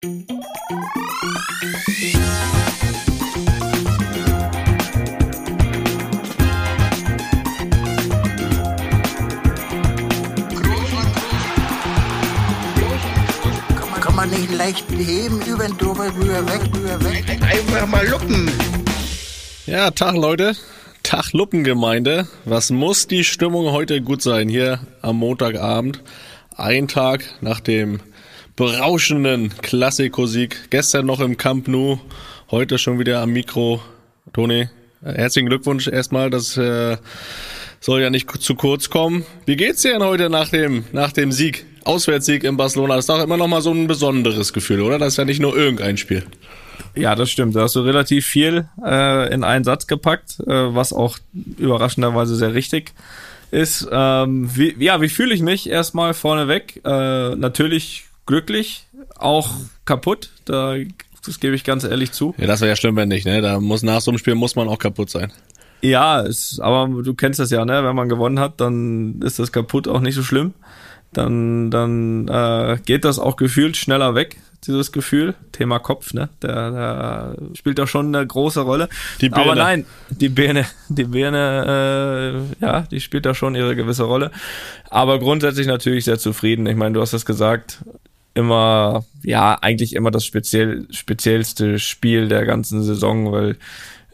Kann man nicht leicht heben, über den drüber, rüber, weg, rüber, weg. Einfach mal luppen. Ja, Tag Leute. Tag Luppengemeinde. Was muss die Stimmung heute gut sein hier am Montagabend? Ein Tag nach dem berauschenden Klassikosieg. Gestern noch im Camp Nou, heute schon wieder am Mikro. Toni, herzlichen Glückwunsch erstmal. Das äh, soll ja nicht zu kurz kommen. Wie geht's dir denn heute nach dem, nach dem Sieg? Auswärtssieg in Barcelona. Das ist doch immer noch mal so ein besonderes Gefühl, oder? Das ist ja nicht nur irgendein Spiel. Ja, das stimmt. Da hast du relativ viel äh, in einen Satz gepackt, äh, was auch überraschenderweise sehr richtig ist. Ähm, wie, ja, wie fühle ich mich erstmal vorneweg? Äh, natürlich glücklich, auch kaputt. Da, das gebe ich ganz ehrlich zu. Ja, das wäre ja schlimm, wenn nicht, ne? Da muss nach so einem Spiel muss man auch kaputt sein. Ja, ist, aber du kennst das ja, ne? Wenn man gewonnen hat, dann ist das kaputt auch nicht so schlimm. Dann, dann äh, geht das auch gefühlt schneller weg, dieses Gefühl. Thema Kopf, ne? Der, der spielt doch schon eine große Rolle. Die Birne. Aber nein, die Birne, die Birne, äh, ja, die spielt da schon ihre gewisse Rolle. Aber grundsätzlich natürlich sehr zufrieden. Ich meine, du hast es gesagt, immer, ja, eigentlich immer das speziell, speziellste Spiel der ganzen Saison, weil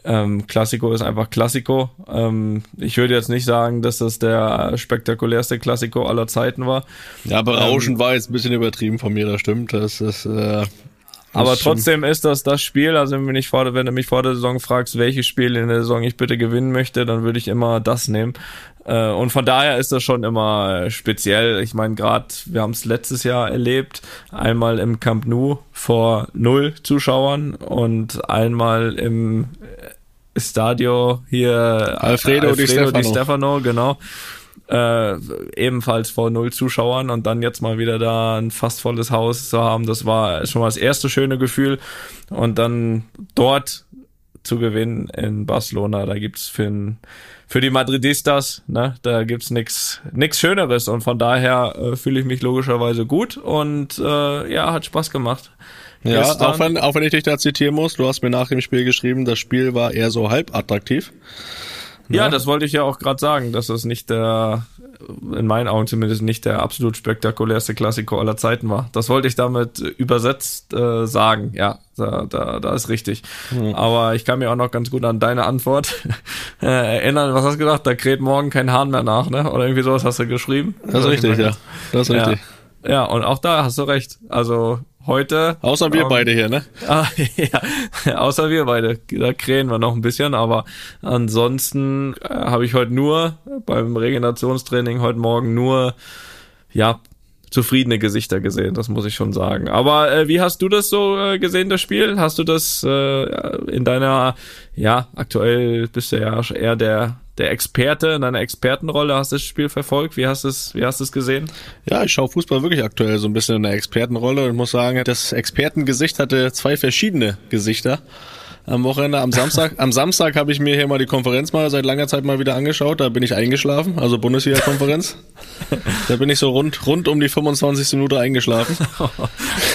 ähm, Klassiko ist einfach Klassiko. Ähm, ich würde jetzt nicht sagen, dass das der spektakulärste Klassiko aller Zeiten war. Ja, berauschend ähm, war jetzt ein bisschen übertrieben von mir, das stimmt. Das ist, äh, aber trotzdem ist das das Spiel, also wenn, ich vor, wenn du mich vor der Saison fragst, welches Spiel in der Saison ich bitte gewinnen möchte, dann würde ich immer das nehmen. Äh, und von daher ist das schon immer speziell. Ich meine, gerade, wir haben es letztes Jahr erlebt, einmal im Camp Nou vor null Zuschauern und einmal im Stadio hier Alfredo, Alfredo Di Stefano. Di Stefano, genau. Äh, ebenfalls vor null Zuschauern und dann jetzt mal wieder da ein fast volles Haus zu haben, das war schon mal das erste schöne Gefühl. Und dann dort zu gewinnen in Barcelona, da gibt's für, ein, für die Madridistas, ne, da gibt's nix nix Schöneres und von daher äh, fühle ich mich logischerweise gut und äh, ja, hat Spaß gemacht. Ja, Gestern- auch wenn, auch wenn ich dich da zitieren muss, du hast mir nach dem Spiel geschrieben, das Spiel war eher so halb attraktiv. Ja, das wollte ich ja auch gerade sagen, dass das nicht der, in meinen Augen zumindest nicht der absolut spektakulärste Klassiker aller Zeiten war. Das wollte ich damit übersetzt äh, sagen. Ja, da, da, da ist richtig. Aber ich kann mir auch noch ganz gut an deine Antwort äh, erinnern. Was hast du gesagt? Da kräht morgen kein Hahn mehr nach, ne? Oder irgendwie sowas hast du geschrieben? Das ist richtig, ja. Das ist Ja. richtig. Ja, und auch da hast du recht. Also heute. Außer wir ähm, beide hier, ne? Ah, ja, außer wir beide. Da krähen wir noch ein bisschen, aber ansonsten äh, habe ich heute nur beim Regenerationstraining heute Morgen nur ja zufriedene Gesichter gesehen, das muss ich schon sagen. Aber äh, wie hast du das so äh, gesehen, das Spiel? Hast du das äh, in deiner, ja, aktuell bist du ja eher der der Experte in deiner Expertenrolle, hast du das Spiel verfolgt? Wie hast du es, wie hast du es gesehen? Ja, ich schaue Fußball wirklich aktuell so ein bisschen in der Expertenrolle und muss sagen, das Expertengesicht hatte zwei verschiedene Gesichter. Am Wochenende, am Samstag, am Samstag habe ich mir hier mal die Konferenz mal seit langer Zeit mal wieder angeschaut. Da bin ich eingeschlafen, also Bundesliga-Konferenz. da bin ich so rund, rund um die 25. Minute eingeschlafen.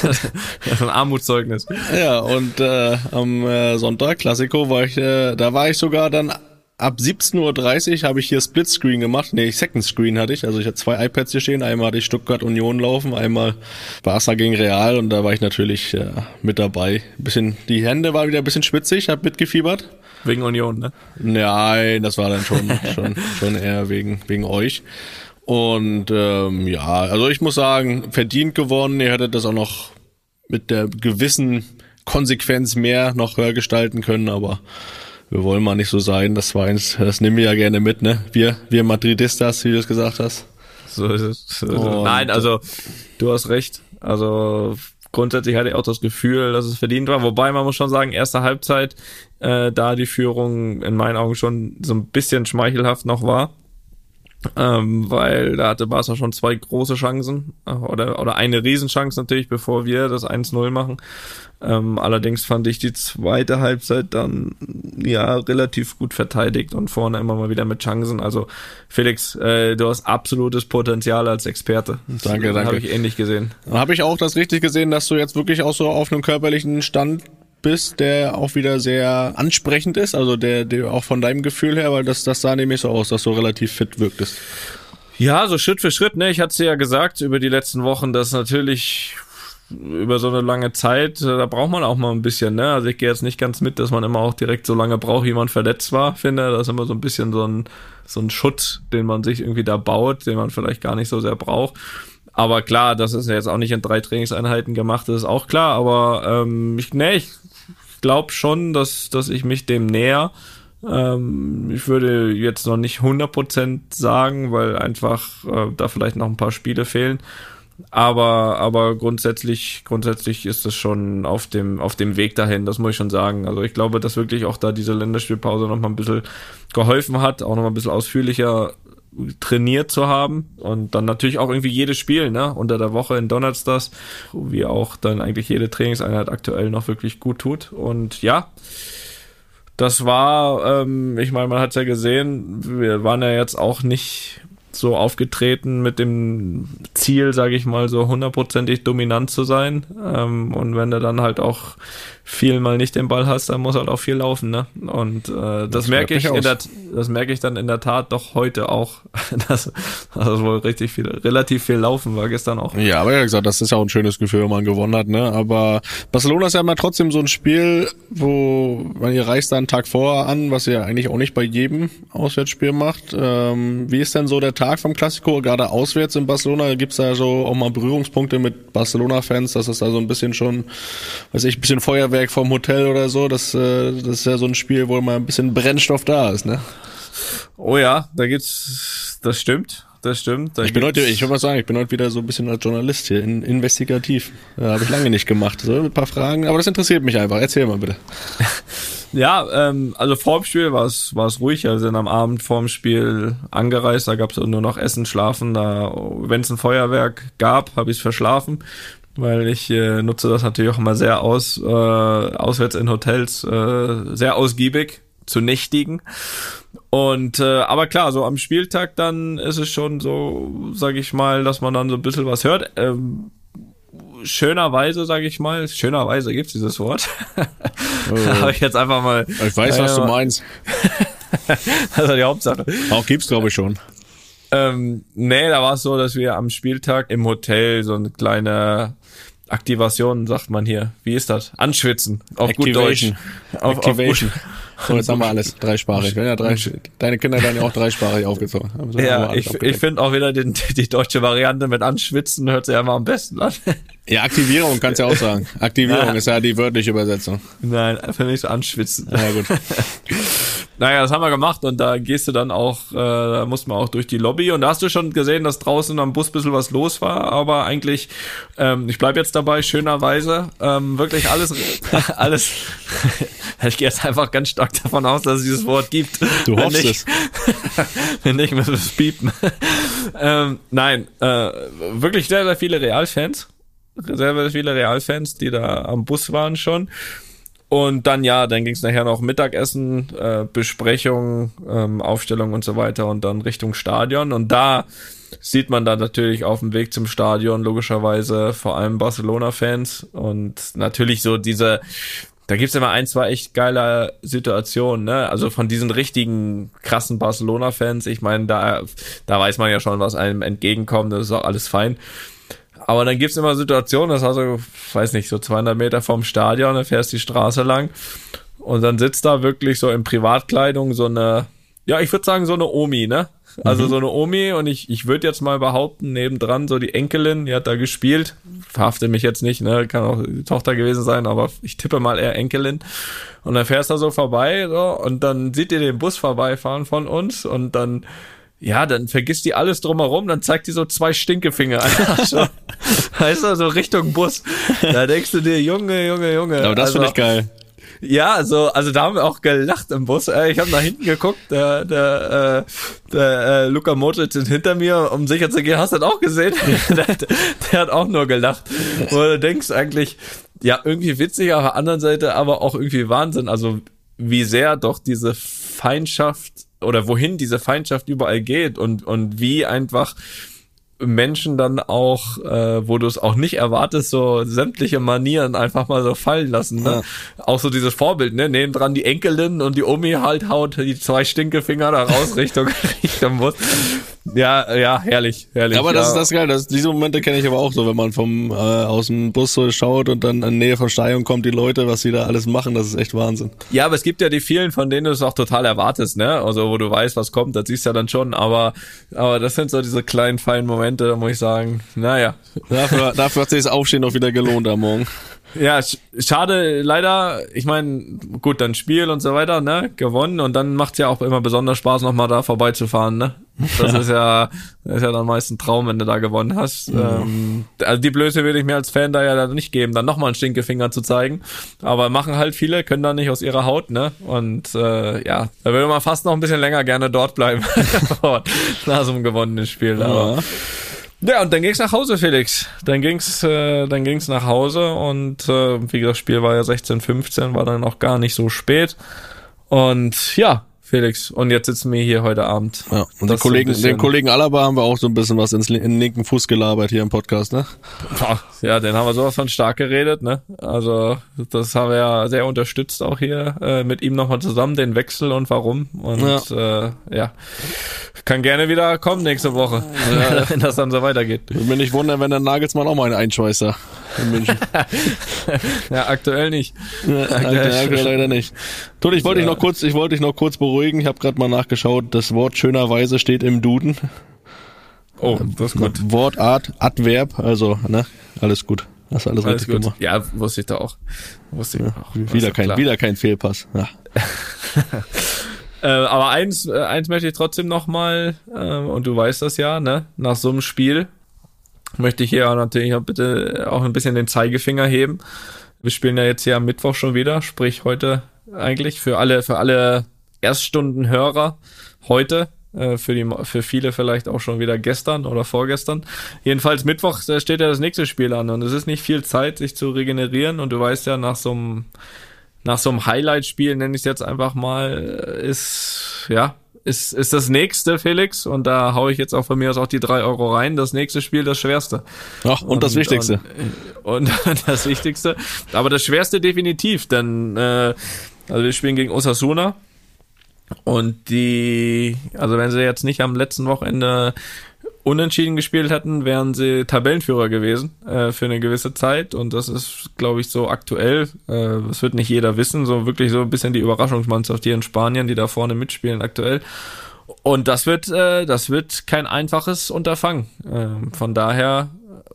Das ist ein Armutszeugnis. Ja, und äh, am äh, Sonntag, Klassiko, war ich, äh, da war ich sogar dann ab 17.30 Uhr habe ich hier Splitscreen gemacht. Nee, Second Screen hatte ich. Also ich hatte zwei iPads hier stehen. Einmal hatte ich Stuttgart Union laufen, einmal Barca gegen Real und da war ich natürlich äh, mit dabei. Bisschen, die Hände waren wieder ein bisschen schwitzig, hab mitgefiebert. Wegen Union, ne? Nein, das war dann schon, schon, schon eher wegen, wegen euch. Und ähm, ja, also ich muss sagen, verdient gewonnen. Ihr hättet das auch noch mit der gewissen Konsequenz mehr noch höher gestalten können, aber wir wollen mal nicht so sein. Das war eins, das nehmen wir ja gerne mit, ne? Wir, wir Madridistas, wie du es gesagt hast. So ist es. Und- Nein, also du hast recht. Also grundsätzlich hatte ich auch das Gefühl, dass es verdient war. Wobei man muss schon sagen, erste Halbzeit, äh, da die Führung in meinen Augen schon so ein bisschen schmeichelhaft noch war. Ähm, weil da hatte Barca schon zwei große Chancen äh, oder, oder eine Riesenchance natürlich, bevor wir das 1-0 machen. Ähm, allerdings fand ich die zweite Halbzeit dann ja relativ gut verteidigt und vorne immer mal wieder mit Chancen. Also Felix, äh, du hast absolutes Potenzial als Experte. Danke, danke. Habe ich ähnlich gesehen. Habe ich auch das richtig gesehen, dass du jetzt wirklich auch so auf einem körperlichen Stand bist, der auch wieder sehr ansprechend ist, also der, der auch von deinem Gefühl her, weil das, das sah nämlich so aus, dass du relativ fit wirktest. Ja, so Schritt für Schritt, ne? Ich hatte ja gesagt über die letzten Wochen, dass natürlich über so eine lange Zeit, da braucht man auch mal ein bisschen, ne? Also ich gehe jetzt nicht ganz mit, dass man immer auch direkt so lange braucht, wie man verletzt war, finde. Das ist immer so ein bisschen so ein, so ein Schutz, den man sich irgendwie da baut, den man vielleicht gar nicht so sehr braucht. Aber klar, das ist ja jetzt auch nicht in drei Trainingseinheiten gemacht, das ist auch klar, aber ähm, ich, ne, ich glaube schon, dass, dass ich mich dem näher. Ähm, ich würde jetzt noch nicht 100% sagen, weil einfach äh, da vielleicht noch ein paar Spiele fehlen. Aber, aber grundsätzlich, grundsätzlich ist es schon auf dem, auf dem Weg dahin, das muss ich schon sagen. Also ich glaube, dass wirklich auch da diese Länderspielpause noch mal ein bisschen geholfen hat, auch noch mal ein bisschen ausführlicher trainiert zu haben und dann natürlich auch irgendwie jedes Spiel, ne, unter der Woche in Donnerstags, wie auch dann eigentlich jede Trainingseinheit aktuell noch wirklich gut tut und ja, das war, ähm, ich meine, man hat ja gesehen, wir waren ja jetzt auch nicht so aufgetreten mit dem Ziel, sage ich mal, so hundertprozentig dominant zu sein. Ähm, und wenn du dann halt auch viel mal nicht den Ball hast, dann muss halt auch viel laufen, ne? Und äh, das, das merke ich in der, das merke ich dann in der Tat doch heute auch, dass das wohl richtig viel, relativ viel laufen war gestern auch. Ja, aber ja gesagt, das ist ja auch ein schönes Gefühl, wenn man gewonnen hat, ne? Aber Barcelona ist ja immer trotzdem so ein Spiel, wo man ihr reist da einen Tag vorher an, was ihr eigentlich auch nicht bei jedem Auswärtsspiel macht. Ähm, wie ist denn so der Tag vom Klassiko, gerade auswärts in Barcelona? Gibt's da so auch mal Berührungspunkte mit Barcelona-Fans, dass es da so ein bisschen schon, weiß ich, ein bisschen Feuerwehr Feuerwerk vom Hotel oder so, das, äh, das ist ja so ein Spiel, wo immer ein bisschen Brennstoff da ist, ne? Oh ja, da gibt's, das stimmt. Das stimmt. Da ich bin heute, ich würde mal sagen, ich bin heute wieder so ein bisschen als Journalist hier, in, investigativ. Ja, Habe ich lange nicht gemacht. So, ein paar Fragen, aber das interessiert mich einfach. Erzähl mal bitte. ja, ähm, also vorm Spiel war es war es ruhig. Also sind am Abend vorm Spiel angereist. Da gab es nur noch Essen, Schlafen. Da, wenn es ein Feuerwerk gab, habe ich es verschlafen weil ich äh, nutze das natürlich auch immer sehr aus, äh, auswärts in Hotels, äh, sehr ausgiebig zu nächtigen. Und äh, aber klar, so am Spieltag dann ist es schon so, sage ich mal, dass man dann so ein bisschen was hört. Ähm, schönerweise, sage ich mal, schönerweise gibt's dieses Wort. Oh. habe ich jetzt einfach mal. Ich weiß, was du meinst. das ist die Hauptsache. Auch gibt's glaube ich schon. Ähm, nee, da war es so, dass wir am Spieltag im Hotel so eine kleine Aktivation, sagt man hier. Wie ist das? Anschwitzen. Auf Activation. gut Deutsch. Auf, Activation. Auf so, jetzt haben wir alles dreisprachig. Wenn ja drei, deine Kinder werden ja auch dreisprachig aufgezogen. So ja, ich, ich finde auch wieder den, die deutsche Variante mit Anschwitzen hört sich ja immer am besten an. Ja, Aktivierung kannst du ja auch sagen. Aktivierung ja. ist ja die wörtliche Übersetzung. Nein, für mich so anschwitzen. Ja, gut. naja, das haben wir gemacht und da gehst du dann auch, äh, da musst man auch durch die Lobby und da hast du schon gesehen, dass draußen am Bus bisschen was los war, aber eigentlich, ähm, ich bleib jetzt dabei, schönerweise, ähm, wirklich alles, alles, ich gehe jetzt einfach ganz stark davon aus, dass es dieses Wort gibt. Du hoffst nicht, es. wenn nicht, müssen wir es piepen. ähm, nein, äh, wirklich sehr, sehr viele Realfans sehr, viele Realfans, die da am Bus waren schon. Und dann ja, dann ging es nachher noch Mittagessen, äh, Besprechung, ähm, Aufstellung und so weiter und dann Richtung Stadion. Und da sieht man dann natürlich auf dem Weg zum Stadion logischerweise vor allem Barcelona-Fans und natürlich so diese, da gibt's immer ein, zwei echt geile Situationen, ne? Also von diesen richtigen krassen Barcelona-Fans, ich meine, da, da weiß man ja schon, was einem entgegenkommt, das ist auch alles fein. Aber dann gibt's immer Situationen, das hast du, weiß nicht, so 200 Meter vom Stadion, dann fährst die Straße lang und dann sitzt da wirklich so in Privatkleidung so eine, ja, ich würde sagen so eine Omi, ne? Also mhm. so eine Omi und ich, ich würde jetzt mal behaupten, nebendran so die Enkelin, die hat da gespielt, verhafte mich jetzt nicht, ne, kann auch die Tochter gewesen sein, aber ich tippe mal eher Enkelin. Und dann fährst du so vorbei so, und dann sieht ihr den Bus vorbeifahren von uns und dann ja, dann vergisst die alles drumherum, dann zeigt die so zwei Stinkefinger. so, weißt du, so Richtung Bus. Da denkst du dir, Junge, Junge, Junge. Aber das also, finde ich geil. Ja, so, also da haben wir auch gelacht im Bus. Äh, Ich habe nach hinten geguckt, der, der, äh, der äh, Luka Modric ist hinter mir, um sicher zu gehen. Hast du das auch gesehen? der, der hat auch nur gelacht. Wo du denkst eigentlich, ja, irgendwie witzig, auf der anderen Seite aber auch irgendwie Wahnsinn. Also wie sehr doch diese Feindschaft oder wohin diese Feindschaft überall geht und, und wie einfach Menschen dann auch, äh, wo du es auch nicht erwartest, so sämtliche Manieren einfach mal so fallen lassen. Ne? Ja. Auch so dieses Vorbild, ne? Neben dran die Enkelin und die Omi halt haut die zwei Stinkefinger da raus Richtung Richtung Bus. Ja, ja, herrlich, herrlich. Aber das ja. ist das geil. Das, diese Momente kenne ich aber auch so, wenn man vom äh, aus dem Bus so schaut und dann in Nähe von Stadion kommt die Leute, was sie da alles machen, das ist echt Wahnsinn. Ja, aber es gibt ja die vielen, von denen du es auch total erwartest, ne? Also wo du weißt, was kommt, das siehst du ja dann schon. Aber aber das sind so diese kleinen feinen Momente, da muss ich sagen, naja, Dafür, dafür hat sich das Aufstehen auch wieder gelohnt am Morgen. Ja, sch schade, leider, ich meine, gut, dann Spiel und so weiter, ne, gewonnen und dann macht's ja auch immer besonders Spaß, nochmal da vorbeizufahren, ne. Das ist ja, das ist ja dann meist ein Traum, wenn du da gewonnen hast. Ähm, also die Blöße würde ich mir als Fan da ja dann nicht geben, dann nochmal einen Stinkefinger zu zeigen. Aber machen halt viele, können da nicht aus ihrer Haut, ne. Und äh, ja, da würde man fast noch ein bisschen länger gerne dort bleiben, nach so einem gewonnenen Spiel. Aber Ja. Ja, und dann ging's nach Hause, Felix. Dann ging's, äh, dann ging's nach Hause und äh, wie gesagt, das Spiel war ja 16, 15, war dann auch gar nicht so spät. Und ja, Felix, und jetzt sitzen wir hier heute Abend. Ja, und den Kollegen, so den Kollegen Alaba haben wir auch so ein bisschen was ins, in den linken Fuß gelabert hier im Podcast, ne? Ja, den haben wir sowas von stark geredet, ne? Also, das haben wir ja sehr unterstützt auch hier äh, mit ihm nochmal zusammen, den Wechsel und warum. Und ja. Äh, ja, kann gerne wieder kommen nächste Woche, wenn das dann so weitergeht. Würde mich nicht wundern, wenn der Nagelsmann auch mal einen einschweißt da in München. Ja, aktuell nicht. Ja, aktuell, aktuell leider nicht. Tut, ich wollte dich noch kurz, ich wollte dich noch kurz beruhigen. Ich habe gerade mal nachgeschaut. Das Wort schönerweise steht im Duden. Oh, das ist gut. Wortart, Adverb, also ne, alles gut. Hast alles, Alles richtig gut. gemacht. Ja, wusste ich da auch. Wusste ich auch. War Wieder kein, klar. wieder kein Fehlpass. Ja. Äh, aber eins, eins möchte ich trotzdem noch mal, äh, und du weißt das ja, ne? Nach so einem Spiel möchte ich hier natürlich auch bitte auch ein bisschen den Zeigefinger heben. Wir spielen ja jetzt hier am Mittwoch schon wieder, sprich heute eigentlich für alle, für alle Erststundenhörer heute. äh, Für, die, für viele vielleicht auch schon wieder gestern oder vorgestern. Jedenfalls Mittwoch steht ja das nächste Spiel an und es ist nicht viel Zeit, sich zu regenerieren. Und du weißt ja, nach so einem nach so einem Highlight-Spiel, nenne ich es jetzt einfach mal, ist, ja, ist, ist das nächste, Felix, und da hau ich jetzt auch von mir aus auch die drei Euro rein, das nächste Spiel das schwerste. Ach, und, das Wichtigste. Und, und das Wichtigste. Aber das Schwerste definitiv, denn äh, also wir spielen gegen Osasuna und die, also wenn sie jetzt nicht am letzten Wochenende unentschieden gespielt hätten, wären sie Tabellenführer gewesen äh, für eine gewisse Zeit und das ist, glaube ich, so aktuell. Äh, das wird nicht jeder wissen, so wirklich so ein bisschen die Überraschungsmannschaft hier in Spanien, die da vorne mitspielen aktuell. Und das wird, äh, das wird kein einfaches Unterfangen. Ähm, von daher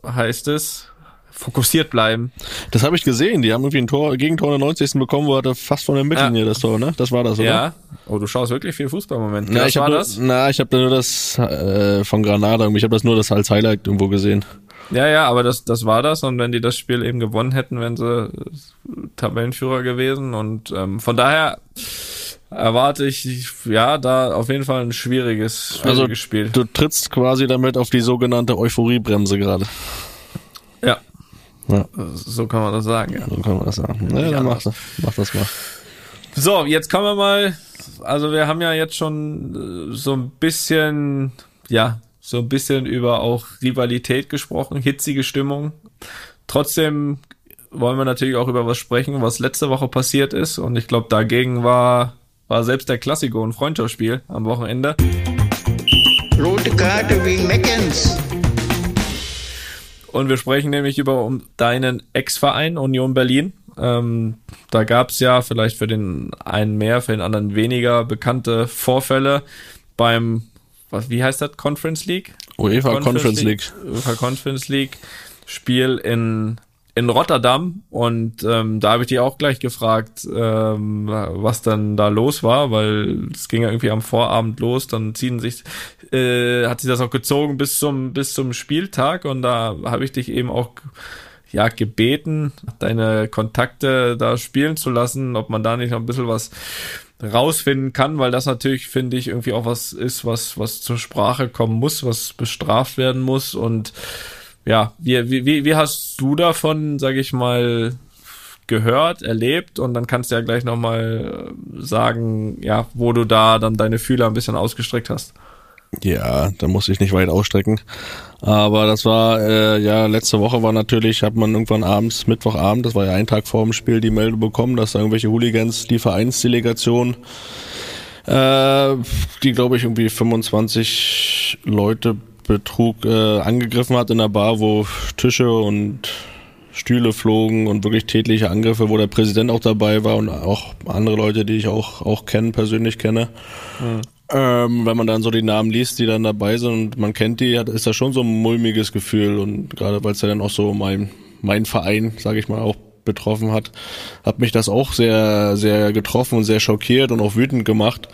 heißt es fokussiert bleiben. Das habe ich gesehen. Die haben irgendwie ein Tor, Gegentor in der 90. bekommen, wo er fast von der Mittellinie das Tor, ne? Das war das, oder? Ja. Oh, du schaust wirklich viel Fußball im Moment. Na, ich war nur, das? na, ich habe da nur das äh, von Granada. Ich habe das nur das als Highlight irgendwo gesehen. Ja, ja, aber das, das war das. Und wenn die das Spiel eben gewonnen hätten, wären sie Tabellenführer gewesen. Und ähm, von daher erwarte ich, ja, da auf jeden Fall ein schwieriges, schwieriges Also Spiel. du trittst quasi damit auf die sogenannte Euphoriebremse gerade. Ja, Ja, so kann man das sagen, ja. so kann man das sagen. Ja, dann mach, das- mach das mal. So, jetzt kommen wir mal, also wir haben ja jetzt schon äh, so ein bisschen, ja, so ein bisschen über auch Rivalität gesprochen, hitzige Stimmung. Trotzdem wollen wir natürlich auch über was sprechen, was letzte Woche passiert ist. Und ich glaube, dagegen war, war selbst der Klassiko ein Freundschaftsspiel am Wochenende. Rote Karte wegen Meckens. Und wir sprechen nämlich über um deinen Ex-Verein Union Berlin. Ähm, da gab's ja vielleicht für den einen mehr, für den anderen weniger bekannte Vorfälle beim, was, wie heißt das, Conference League? UEFA Conference League. UEFA Conference League Spiel in in Rotterdam und ähm, da habe ich dich auch gleich gefragt, ähm, was dann da los war, weil es ging ja irgendwie am Vorabend los, dann ziehen sich, äh, hat sich das auch gezogen bis zum bis zum Spieltag und da habe ich dich eben auch ja gebeten, deine Kontakte da spielen zu lassen, ob man da nicht noch ein bisschen was rausfinden kann, weil das natürlich, finde ich, irgendwie auch was ist, was, was zur Sprache kommen muss, was bestraft werden muss. Und ja, wie, wie, wie hast du davon, sage ich mal, gehört, erlebt und dann kannst du ja gleich nochmal sagen, ja, wo du da dann deine Fühler ein bisschen ausgestreckt hast. Ja, da muss ich nicht weit ausstrecken. Aber das war, äh, ja, letzte Woche war natürlich, hat man irgendwann abends, Mittwochabend, das war ja ein Tag vor dem Spiel, die Meldung bekommen, dass da irgendwelche Hooligans die Vereinsdelegation, äh, die glaube ich irgendwie 25 Leute Betrug äh, angegriffen hat in der Bar, wo Tische und Stühle flogen und wirklich tätliche Angriffe, wo der Präsident auch dabei war und auch andere Leute, die ich auch, auch kenne, persönlich kenne. Mhm. Ähm, wenn man dann so die Namen liest, die dann dabei sind und man kennt die, ist das schon so ein mulmiges Gefühl und gerade weil es ja dann auch so mein, mein Verein, sage ich mal, auch betroffen hat, hat mich das auch sehr, sehr getroffen und sehr schockiert und auch wütend gemacht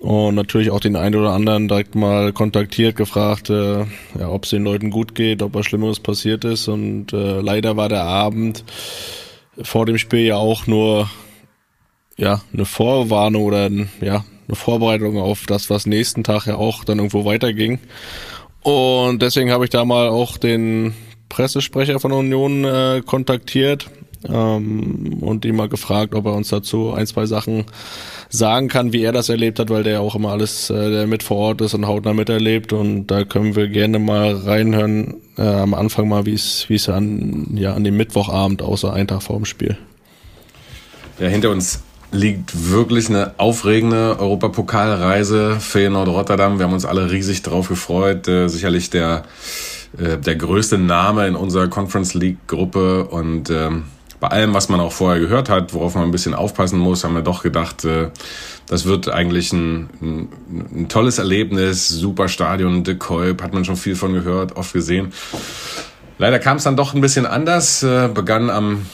und natürlich auch den einen oder anderen direkt mal kontaktiert, gefragt, äh, ja, ob es den Leuten gut geht, ob was Schlimmeres passiert ist und äh, leider war der Abend vor dem Spiel ja auch nur ja eine Vorwarnung oder ein, ja eine Vorbereitung auf das, was nächsten Tag ja auch dann irgendwo weiterging. Und deswegen habe ich da mal auch den Pressesprecher von Union äh, kontaktiert ähm, und ihn mal gefragt, ob er uns dazu ein, zwei Sachen sagen kann, wie er das erlebt hat, weil der ja auch immer alles, äh, der mit vor Ort ist und hautnah miterlebt und da können wir gerne mal reinhören äh, am Anfang mal, wie es wie es an ja an dem Mittwochabend außer ein Tag vor dem Spiel. Ja, hinter uns liegt wirklich eine aufregende Europapokalreise Feyenoord-Rotterdam. Wir haben uns alle riesig drauf gefreut. Äh, sicherlich der, äh, der größte Name in unserer Conference League-Gruppe und ähm, bei allem, was man auch vorher gehört hat, worauf man ein bisschen aufpassen muss, haben wir doch gedacht, äh, das wird eigentlich ein, ein, ein tolles Erlebnis. Super Stadion, De Kuip, hat man schon viel von gehört, oft gesehen. Leider kam es dann doch ein bisschen anders, äh, begann am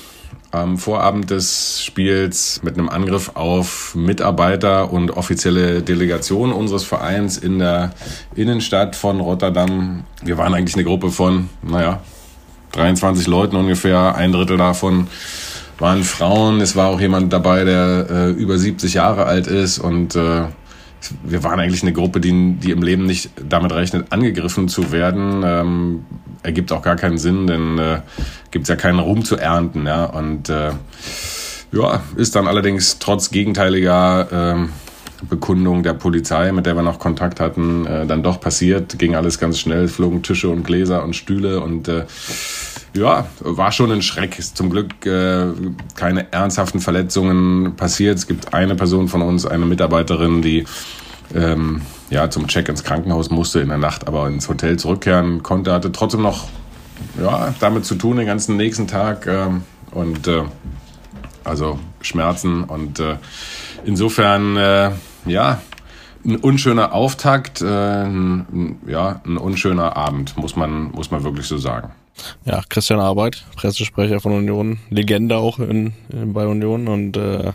am Vorabend des Spiels mit einem Angriff auf Mitarbeiter und offizielle Delegationen unseres Vereins in der Innenstadt von Rotterdam. Wir waren eigentlich eine Gruppe von, naja, 23 Leuten ungefähr. Ein Drittel davon waren Frauen. Es war auch jemand dabei, der äh, über 70 Jahre alt ist und äh, wir waren eigentlich eine Gruppe, die, die im Leben nicht damit rechnet, angegriffen zu werden. Ähm, ergibt auch gar keinen Sinn, denn äh, gibt ja keinen Ruhm zu ernten. Ja? Und äh, ja, ist dann allerdings trotz gegenteiliger äh, Bekundung der Polizei, mit der wir noch Kontakt hatten, äh, dann doch passiert. Ging alles ganz schnell, flogen Tische und Gläser und Stühle und äh, ja, war schon ein Schreck. Ist zum Glück äh, keine ernsthaften Verletzungen passiert. Es gibt eine Person von uns, eine Mitarbeiterin, die ähm, ja zum Check ins Krankenhaus musste in der Nacht, aber ins Hotel zurückkehren konnte, hatte trotzdem noch ja damit zu tun den ganzen nächsten Tag ähm, und äh, also Schmerzen und äh, insofern äh, ja ein unschöner Auftakt, äh, ein, ja ein unschöner Abend muss man muss man wirklich so sagen. Ja, Christian Arbeit, Pressesprecher von Union, Legende auch in, in bei Union und äh,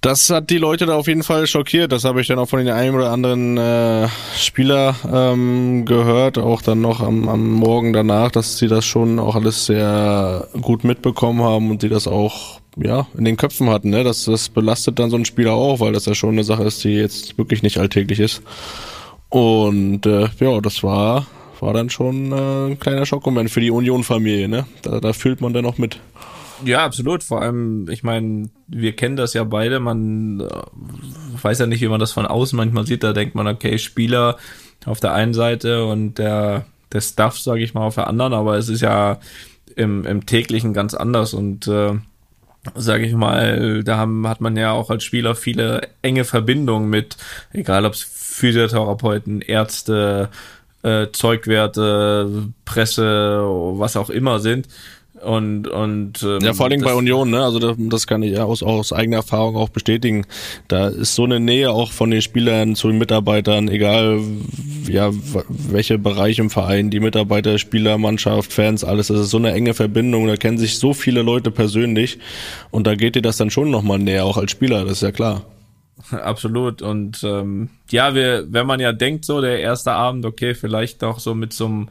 das hat die Leute da auf jeden Fall schockiert. Das habe ich dann auch von den einen oder anderen äh, Spieler ähm, gehört, auch dann noch am, am Morgen danach, dass sie das schon auch alles sehr gut mitbekommen haben und sie das auch ja in den Köpfen hatten. Ne? Das, das belastet dann so einen Spieler auch, weil das ja schon eine Sache ist, die jetzt wirklich nicht alltäglich ist. Und äh, ja, das war war dann schon äh, ein kleiner Schockmoment für die Union-Familie. Ne? Da, da fühlt man dann auch mit. Ja, absolut. Vor allem, ich meine, wir kennen das ja beide. Man äh, weiß ja nicht, wie man das von außen manchmal sieht. Da denkt man, okay, Spieler auf der einen Seite und der, der Stuff, sage ich mal, auf der anderen. Aber es ist ja im, im täglichen ganz anders und äh, sage ich mal, da haben, hat man ja auch als Spieler viele enge Verbindungen mit, egal ob es Physiotherapeuten, Ärzte, äh, Zeugwerte, Presse, was auch immer sind. Und, und ähm, ja, vor allem bei Union, ne? Also das, das kann ich ja aus, aus eigener Erfahrung auch bestätigen. Da ist so eine Nähe auch von den Spielern zu den Mitarbeitern, egal ja welche Bereich im Verein, die Mitarbeiter, Spieler, Mannschaft, Fans, alles. Das ist so eine enge Verbindung. Da kennen sich so viele Leute persönlich und da geht dir das dann schon nochmal näher, auch als Spieler. Das ist ja klar. Absolut. Und ähm, ja, wir, wenn man ja denkt, so der erste Abend, okay, vielleicht auch so mit so einem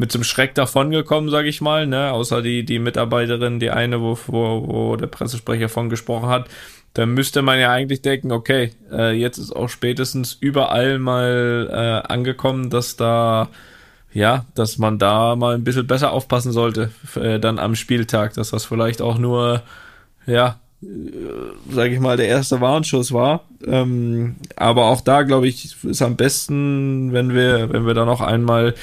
mit zum Schreck davongekommen, sage ich mal, ne? Außer die, die Mitarbeiterin, die eine, wo, wo, wo der Pressesprecher von gesprochen hat. Da müsste man ja eigentlich denken, okay, äh, jetzt ist auch spätestens überall mal äh, angekommen, dass da ja, dass man da mal ein bisschen besser aufpassen sollte, äh, dann am Spieltag, dass das vielleicht auch nur, ja, äh, sage ich mal, der erste Warnschuss war. Ähm, aber auch da, glaube ich, ist am besten, wenn wir, wenn wir da noch einmal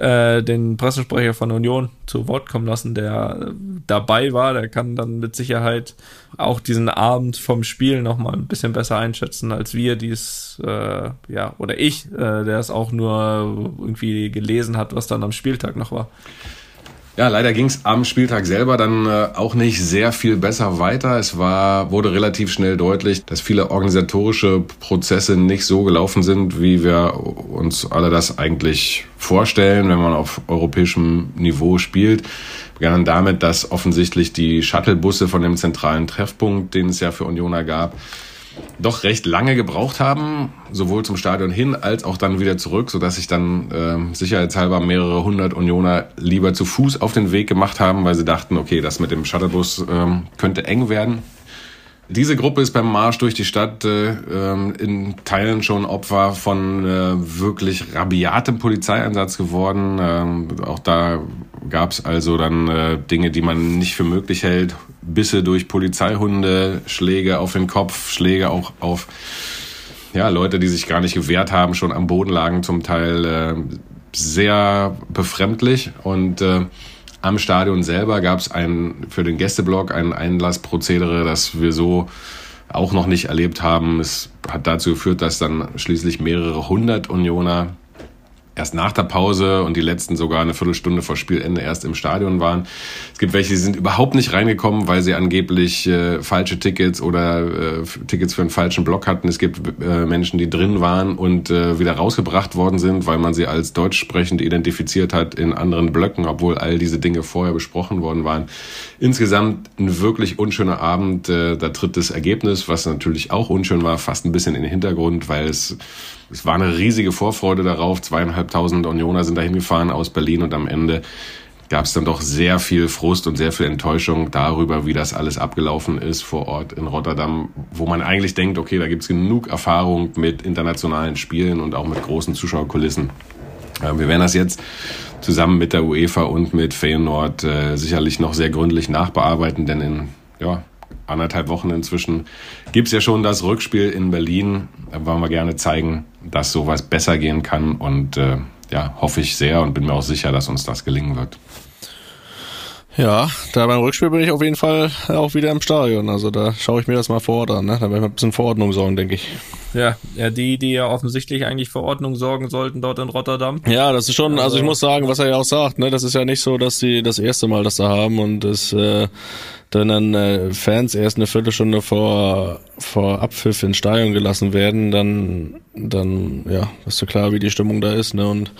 äh, den Pressesprecher von Union zu Wort kommen lassen, der dabei war. Der kann dann mit Sicherheit auch diesen Abend vom Spiel noch mal ein bisschen besser einschätzen als wir, die es äh, ja oder ich, äh, der es auch nur irgendwie gelesen hat, was dann am Spieltag noch war. Ja, leider ging es am Spieltag selber dann äh, auch nicht sehr viel besser weiter. Es war, wurde relativ schnell deutlich, dass viele organisatorische Prozesse nicht so gelaufen sind, wie wir uns alle das eigentlich vorstellen, wenn man auf europäischem Niveau spielt. Begann damit, dass offensichtlich die Shuttlebusse von dem zentralen Treffpunkt, den es ja für Unioner gab, doch recht lange gebraucht haben, sowohl zum Stadion hin als auch dann wieder zurück, sodass sich dann äh, sicherheitshalber mehrere hundert Unioner lieber zu Fuß auf den Weg gemacht haben, weil sie dachten, okay, das mit dem Shuttlebus äh, könnte eng werden. Diese Gruppe ist beim Marsch durch die Stadt äh, ähm, in Teilen schon Opfer von äh, wirklich rabiatem Polizeieinsatz geworden. Ähm, auch da gab es also dann äh, Dinge, die man nicht für möglich hält. Bisse durch Polizeihunde, Schläge auf den Kopf, Schläge auch auf ja, Leute, die sich gar nicht gewehrt haben, schon am Boden lagen, zum Teil äh, sehr befremdlich. Und äh, am Stadion selber gab es ein, für den Gästeblock ein Einlassprozedere, das wir so auch noch nicht erlebt haben. Es hat dazu geführt, dass dann schließlich mehrere hundert Unioner erst nach der Pause und die letzten sogar eine Viertelstunde vor Spielende erst im Stadion waren. Es gibt welche, die sind überhaupt nicht reingekommen, weil sie angeblich äh, falsche Tickets oder äh, Tickets für einen falschen Block hatten. Es gibt äh, Menschen, die drin waren und äh, wieder rausgebracht worden sind, weil man sie als deutsch sprechend identifiziert hat in anderen Blöcken, obwohl all diese Dinge vorher besprochen worden waren. Insgesamt ein wirklich unschöner Abend. Äh, da tritt das Ergebnis, was natürlich auch unschön war, fast ein bisschen in den Hintergrund, weil es es war eine riesige Vorfreude darauf. Zweieinhalbtausend Unioner sind dahin gefahren aus Berlin und am Ende gab es dann doch sehr viel Frust und sehr viel Enttäuschung darüber, wie das alles abgelaufen ist vor Ort in Rotterdam, wo man eigentlich denkt, okay, da gibt's genug Erfahrung mit internationalen Spielen und auch mit großen Zuschauerkulissen. Wir werden das jetzt zusammen mit der UEFA und mit Feyenoord äh, sicherlich noch sehr gründlich nachbearbeiten, denn in ja, anderthalb Wochen inzwischen gibt's ja schon das Rückspiel in Berlin. Da wollen wir gerne zeigen, dass sowas besser gehen kann und äh, ja, hoffe ich sehr und bin mir auch sicher, dass uns das gelingen wird. Ja, da beim Rückspiel bin ich auf jeden Fall auch wieder im Stadion. Also da schaue ich mir das mal vor Ort an. Ne? Da werden wir ein bisschen Verordnung sorgen, denke ich. Ja, ja, die, die ja offensichtlich eigentlich für Ordnung sorgen sollten dort in Rotterdam. Ja, das ist schon, also, also ich muss sagen, was er ja auch sagt, ne, das ist ja nicht so, dass die das erste Mal das da haben und es äh, dann dann äh, Fans erst eine Viertelstunde vor vor Abpfiff ins Stadion gelassen werden, dann dann ja, ist ja klar, wie die Stimmung da ist, ne und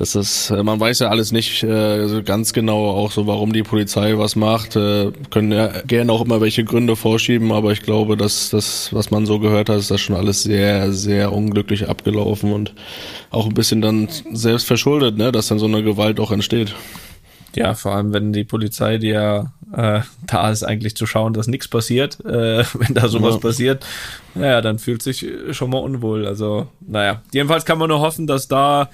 das ist, äh, man weiß ja alles nicht äh, ganz genau auch so, warum die Polizei was macht. Äh, können ja gerne auch immer welche Gründe vorschieben, aber ich glaube, dass das, was man so gehört hat, ist das schon alles sehr, sehr unglücklich abgelaufen und auch ein bisschen dann selbst verschuldet, ne, dass dann so eine Gewalt auch entsteht. Ja, vor allem, wenn die Polizei, die ja äh, da ist, eigentlich zu schauen, dass nichts passiert, äh, wenn da sowas ja. passiert, naja, dann fühlt sich schon mal unwohl. Also, naja, jedenfalls kann man nur hoffen, dass da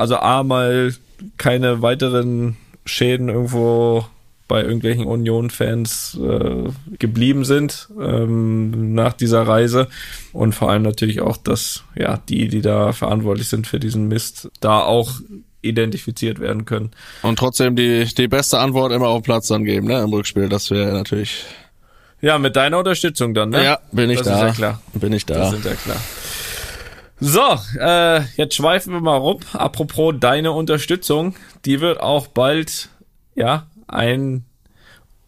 also A, mal keine weiteren Schäden irgendwo bei irgendwelchen Union-Fans äh, geblieben sind ähm, nach dieser Reise und vor allem natürlich auch, dass ja die, die da verantwortlich sind für diesen Mist, da auch identifiziert werden können. Und trotzdem die die beste Antwort immer auf Platz dann geben, ne, im Rückspiel. Das wäre natürlich. Ja, mit deiner Unterstützung dann, ne? Ja, bin ich das da. Ist ja klar. Bin ich da. Das ist ja klar. So, äh, jetzt schweifen wir mal rum. Apropos deine Unterstützung, die wird auch bald, ja, ein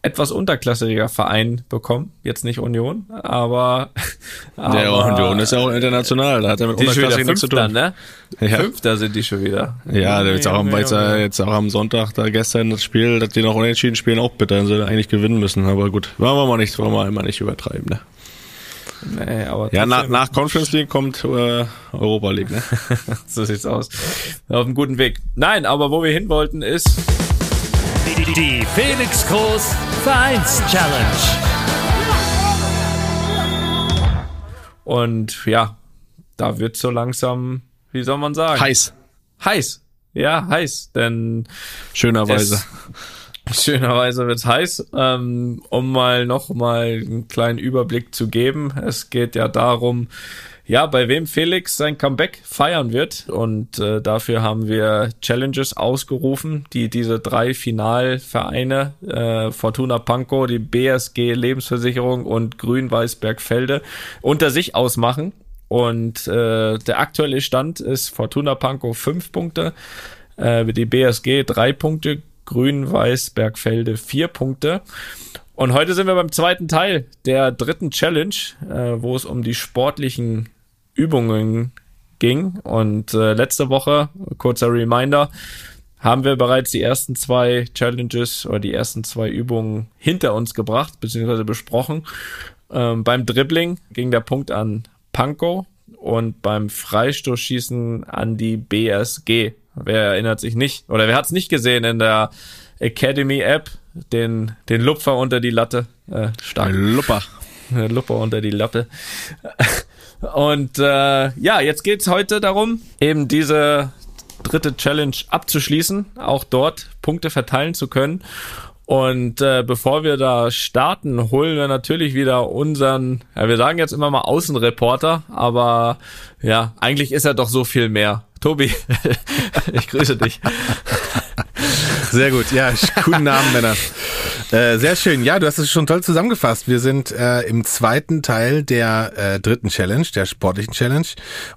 etwas unterklassiger Verein bekommen. Jetzt nicht Union, aber. aber ja, Union ist ja auch international. Da hat er mit Unterklassig nichts zu tun. Ne? Ja. Fünfter sind die schon wieder. Ja, jetzt auch, am, jetzt, jetzt auch am Sonntag, da gestern das Spiel, dass die noch unentschieden spielen, auch bitter. Dann sollen eigentlich gewinnen müssen. Aber gut, wollen wir mal nicht, wollen wir mal nicht übertreiben, ne? Nee, aber Ja, nach, nach Conference League kommt äh, Europa League, ne? so sieht's aus. Auf einem guten Weg. Nein, aber wo wir hin wollten ist, Die, die Felix Groß Vereins Challenge. und ja, da wird so langsam, wie soll man sagen? Heiß. Heiß. Ja, heiß, denn Schönerweise. Schönerweise wird's heiß. Ähm, um mal noch mal einen kleinen Überblick zu geben. Es geht ja darum, ja, bei wem Felix sein Comeback feiern wird. Und äh, dafür haben wir Challenges ausgerufen, die diese drei Finalvereine, äh, Fortuna Pankow, die BSG Lebensversicherung und Grün-Weiß-Bergfelde, unter sich ausmachen. Und äh, der aktuelle Stand ist Fortuna Pankow fünf Punkte, äh, die BSG drei Punkte, Grün-Weiß Bergfelde vier Punkte. Und heute sind wir beim zweiten Teil der dritten Challenge, äh, wo es um die sportlichen Übungen ging. Und äh, letzte Woche, kurzer Reminder, haben wir bereits die ersten zwei Challenges oder die ersten zwei Übungen hinter uns gebracht, beziehungsweise besprochen. Ähm, beim Dribbling ging der Punkt an Pankow und beim Freistoßschießen an die BSG. Wer erinnert sich nicht? Oder wer hat es nicht gesehen in der Academy-App? Den, den Lupfer unter die Latte. Äh, stark. Ein Lupper. Eine Luppe unter die Lappe. Und äh, ja, jetzt geht's heute darum, eben diese dritte Challenge abzuschließen, auch dort Punkte verteilen zu können. Und äh, bevor wir da starten, holen wir natürlich wieder unseren, ja, wir sagen jetzt immer mal Außenreporter, aber ja, eigentlich ist er doch so viel mehr. Tobi, ich grüße dich. Sehr gut, ja, guten Abend, Männer. Äh, sehr schön. Ja, du hast es schon toll zusammengefasst. Wir sind äh, im zweiten Teil der äh, dritten Challenge, der sportlichen Challenge.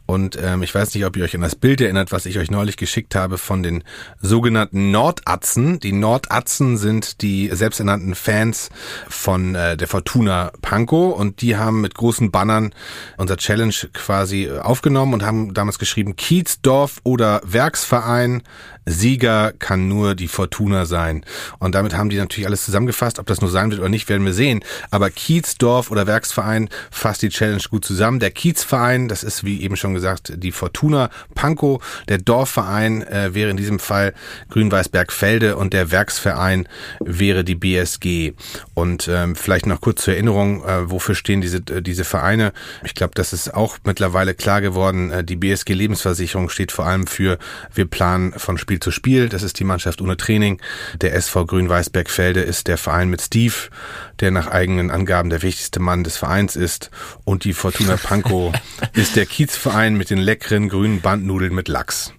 Und ähm, ich weiß nicht, ob ihr euch an das Bild erinnert, was ich euch neulich geschickt habe von den sogenannten Nordatzen. Die Nordatzen sind die selbsternannten Fans von äh, der Fortuna Pankow und die haben mit großen Bannern unser Challenge quasi aufgenommen und haben damals geschrieben, Kiezdorf oder Werksverein, Sieger kann nur die Fortuna sein. Und damit haben die natürlich alles zusammengefasst. Ob das nur sein wird oder nicht, werden wir sehen. Aber Kiezdorf oder Werksverein fasst die Challenge gut zusammen. Der Kiezverein, das ist wie eben schon gesagt die Fortuna Pankow. Der Dorfverein äh, wäre in diesem Fall Grün-Weiß-Bergfelde und der Werksverein wäre die BSG. Und ähm, vielleicht noch kurz zur Erinnerung, äh, wofür stehen diese, äh, diese Vereine? Ich glaube, das ist auch mittlerweile klar geworden. Äh, die BSG Lebensversicherung steht vor allem für, wir planen von Spiel zu Spiel. Das ist die Mannschaft ohne Training. Der SV Grün-Weiß-Bergfelde ist der Verein mit Steve, der nach eigenen Angaben der wichtigste Mann des Vereins ist. Und die Fortuna Pankow ist der Kiezverein mit den leckeren grünen Bandnudeln mit Lachs.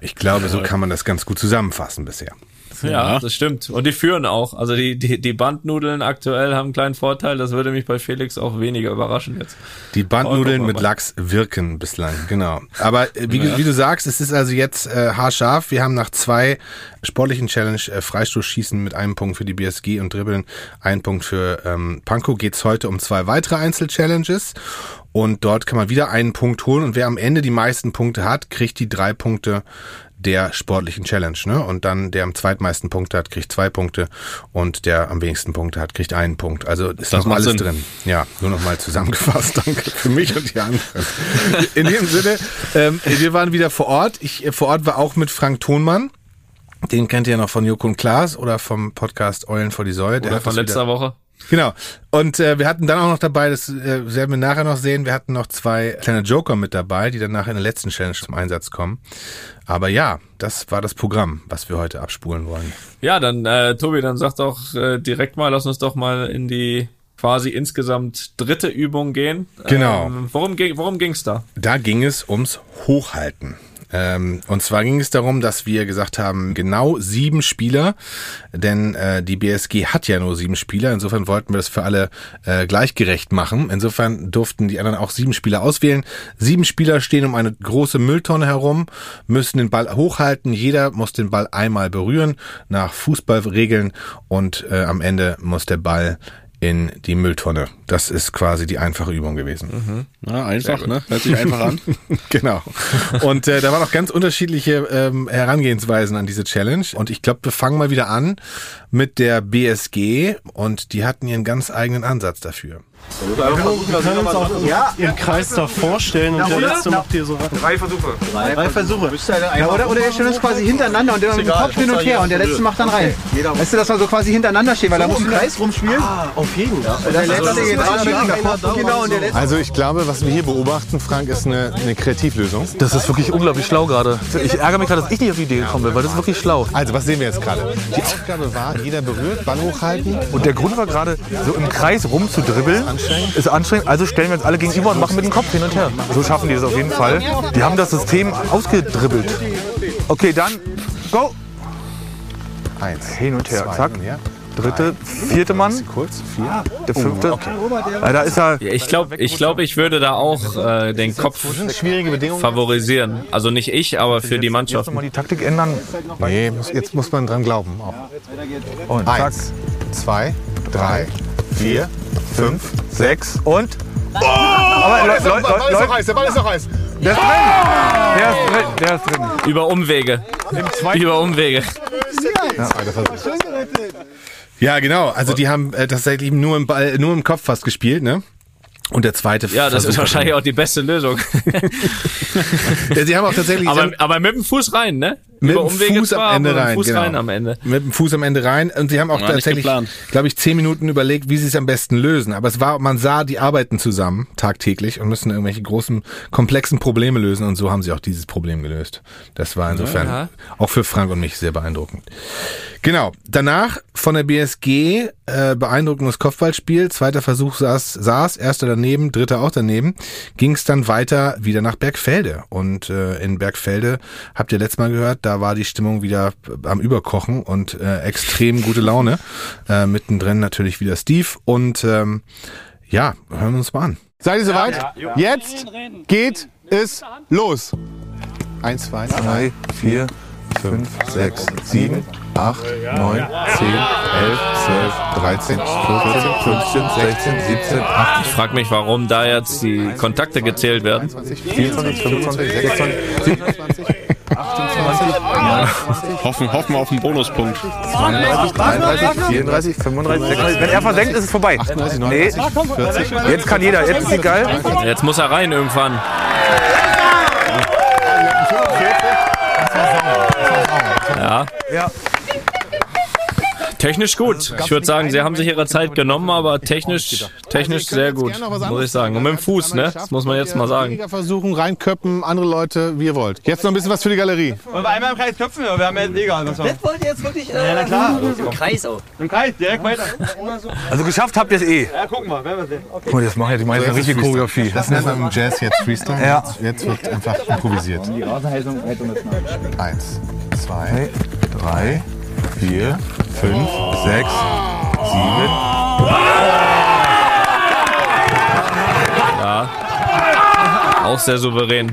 Ich glaube, so kann man das ganz gut zusammenfassen bisher. Ja, das stimmt. Und die führen auch. Also die, die, die Bandnudeln aktuell haben einen kleinen Vorteil. Das würde mich bei Felix auch weniger überraschen jetzt. Die Bandnudeln mit. Lachs wirken bislang, genau. Aber äh, wie, wie du sagst, es ist also jetzt äh, haarscharf. Wir haben nach zwei sportlichen Challenge äh, Freistoßschießen mit einem Punkt für die BSG und Dribbeln, ein Punkt für ähm, Pankow geht's heute um zwei weitere Einzelchallenges. Und dort kann man wieder einen Punkt holen. Und wer am Ende die meisten Punkte hat, kriegt die drei Punkte der sportlichen Challenge. Ne? Und dann der am zweitmeisten Punkte hat, kriegt zwei Punkte. Und der am wenigsten Punkte hat, kriegt einen Punkt. Also ist Das noch alles Sinn. drin. Ja, nur noch mal zusammengefasst. Danke für mich und die anderen. In dem Sinne, ähm, wir waren wieder vor Ort. Ich äh, vor Ort war auch mit Frank Thonmann. Den kennt ihr ja noch von Joko und Klaas oder vom Podcast Eulen vor die Säule. Der Oder von letzter Woche. Genau. Und äh, wir hatten dann auch noch dabei, das äh, werden wir nachher noch sehen, wir hatten noch zwei kleine Joker mit dabei, die dann nachher in der letzten Challenge zum Einsatz kommen. Aber ja, das war das Programm, was wir heute abspulen wollen. Ja, dann äh, Tobi, dann sag doch äh, direkt mal, lass uns doch mal in die quasi insgesamt dritte Übung gehen. Genau. Ähm, worum ging worum ging's da? Da ging es ums Hochhalten. Ähm, und zwar ging es darum, dass wir gesagt haben, genau sieben Spieler, denn äh, die BSG hat ja nur sieben Spieler, insofern wollten wir das für alle äh, gleichgerecht machen. Insofern durften die anderen auch sieben Spieler auswählen. Sieben Spieler stehen um eine große Mülltonne herum, müssen den Ball hochhalten, jeder muss den Ball einmal berühren nach Fußballregeln und äh, am Ende muss der Ball in die Mülltonne. Das ist quasi die einfache Übung gewesen. Ja, einfach, ne? Hört sich einfach an. Genau. Und äh, da waren auch ganz unterschiedliche ähm, Herangehensweisen an diese Challenge. Und ich glaube, wir fangen mal wieder an mit der BSG und die hatten ihren ganz eigenen Ansatz dafür. Wir können uns auch im Kreis da vorstellen und der letzte macht hier so Drei Versuche. drei Versuche. Ja, oder, oder ihr stellt uns quasi hintereinander und der mit dem Kopf hin und her und der letzte macht dann rein. Weißt du, dass wir so quasi hintereinander stehen, weil da muss ein Kreis rumspielen. Auf jeden Fall. Der letzte geht genau, und der letzte. Also ich glaube, was wir hier beobachten, Frank, ist eine, eine Kreativlösung. Das ist wirklich unglaublich schlau gerade. Ich ärgere mich gerade, dass ich nicht auf die Idee gekommen bin, weil das ist wirklich schlau. Also was sehen wir jetzt gerade? Die Aufgabe war, jeder berührt, Ball hochhalten. Und der Grund war gerade, so im Kreis rumzudribbeln, ist anstrengend. Also stellen wir uns alle gegenüber und machen mit dem Kopf hin und her. So schaffen die das auf jeden Fall. Die haben das System ausgedribbelt. Okay, dann go. Eins, Hin und her, zack. ja. Dritte, vierte Mann, Kurz, vier. der fünfte. Ja, da ist er. Ich glaube, ich, glaub, ich würde da auch äh, den Kopf favorisieren. Also nicht ich, aber für die Jetzt Mannschaft. nochmal die Taktik ändern. Nee, jetzt muss man dran glauben. Auch. Und zack. Eins, zwei, drei, vier, fünf, Sechs und. Aber Leute, Leute, Leute, heiß, der Ball ist noch heiß. der ist drin. Der ist drin. Der ist drin. Über Umwege. Über Umwege. Ja, genau. Also die haben äh, tatsächlich nur im Ball, nur im Kopf fast gespielt, ne? Und der zweite Ja, das ist Versuch- wahrscheinlich auch die beste Lösung. Ja, Sie haben auch tatsächlich aber, aber mit dem Fuß rein, ne? Mit Über dem Umwege Fuß am zwar, Ende aber mit rein, Fuß genau. rein am Ende. mit dem Fuß am Ende rein und sie haben auch nicht tatsächlich, glaube ich, zehn Minuten überlegt, wie sie es am besten lösen. Aber es war, man sah, die arbeiten zusammen tagtäglich und müssen irgendwelche großen, komplexen Probleme lösen und so haben sie auch dieses Problem gelöst. Das war insofern Ja. auch für Frank und mich sehr beeindruckend. Genau. Danach von der BSG äh, beeindruckendes Kopfballspiel. Zweiter Versuch saß, saß, erster daneben, dritter auch daneben. Ging es dann weiter wieder nach Bergfelde. Und äh, in Bergfelde habt ihr letztes Mal gehört, da war die Stimmung wieder am Überkochen und äh, extrem gute Laune. Äh, mittendrin natürlich wieder Steve. Und ähm, ja, hören wir uns mal an. Seid ihr soweit? Jetzt geht es los. Eins, zwei. Drei, vier, fünf, sechs, sieben, acht, neun, zehn, elf, zwölf, 13, 14, 15, 16, 17, 18, Ich frage mich, warum da jetzt die Kontakte gezählt werden. 24, 25, 26, 27, Hoffen, hoffen auf einen Bonuspunkt. 32, 33, 34, 35, 36. Wenn er versenkt, ist es vorbei. Nee, 40. jetzt kann jeder. Jetzt ist egal. Jetzt muss er rein irgendwann. Ja. Ja. Technisch gut. Ich würde sagen, sie haben sich ihre Zeit genommen, aber technisch, technisch sehr gut, muss ich sagen. Und mit dem Fuß, ne? Das muss man jetzt mal sagen. Versuchen, reinköppen, andere Leute, wie ihr wollt. Jetzt noch ein bisschen was für die Galerie. Wollen wir einmal im Kreis köpfen? Ja, wir haben ja jetzt egal. Was Das wollt ihr jetzt wirklich. ja, na klar. Im Kreis auch. Im Kreis, direkt weiter. Also geschafft habt ihr es eh. Ja, gucken wir, werden wir sehen. Okay. Guck mal, das machen jetzt die meisten richtige Choreografie. Das nennt man im Jazz jetzt Freestyle. Ja. Jetzt wird einfach improvisiert. Eins, zwei, Drei, vier, fünf, sechs, sieben. Auch sehr souverän.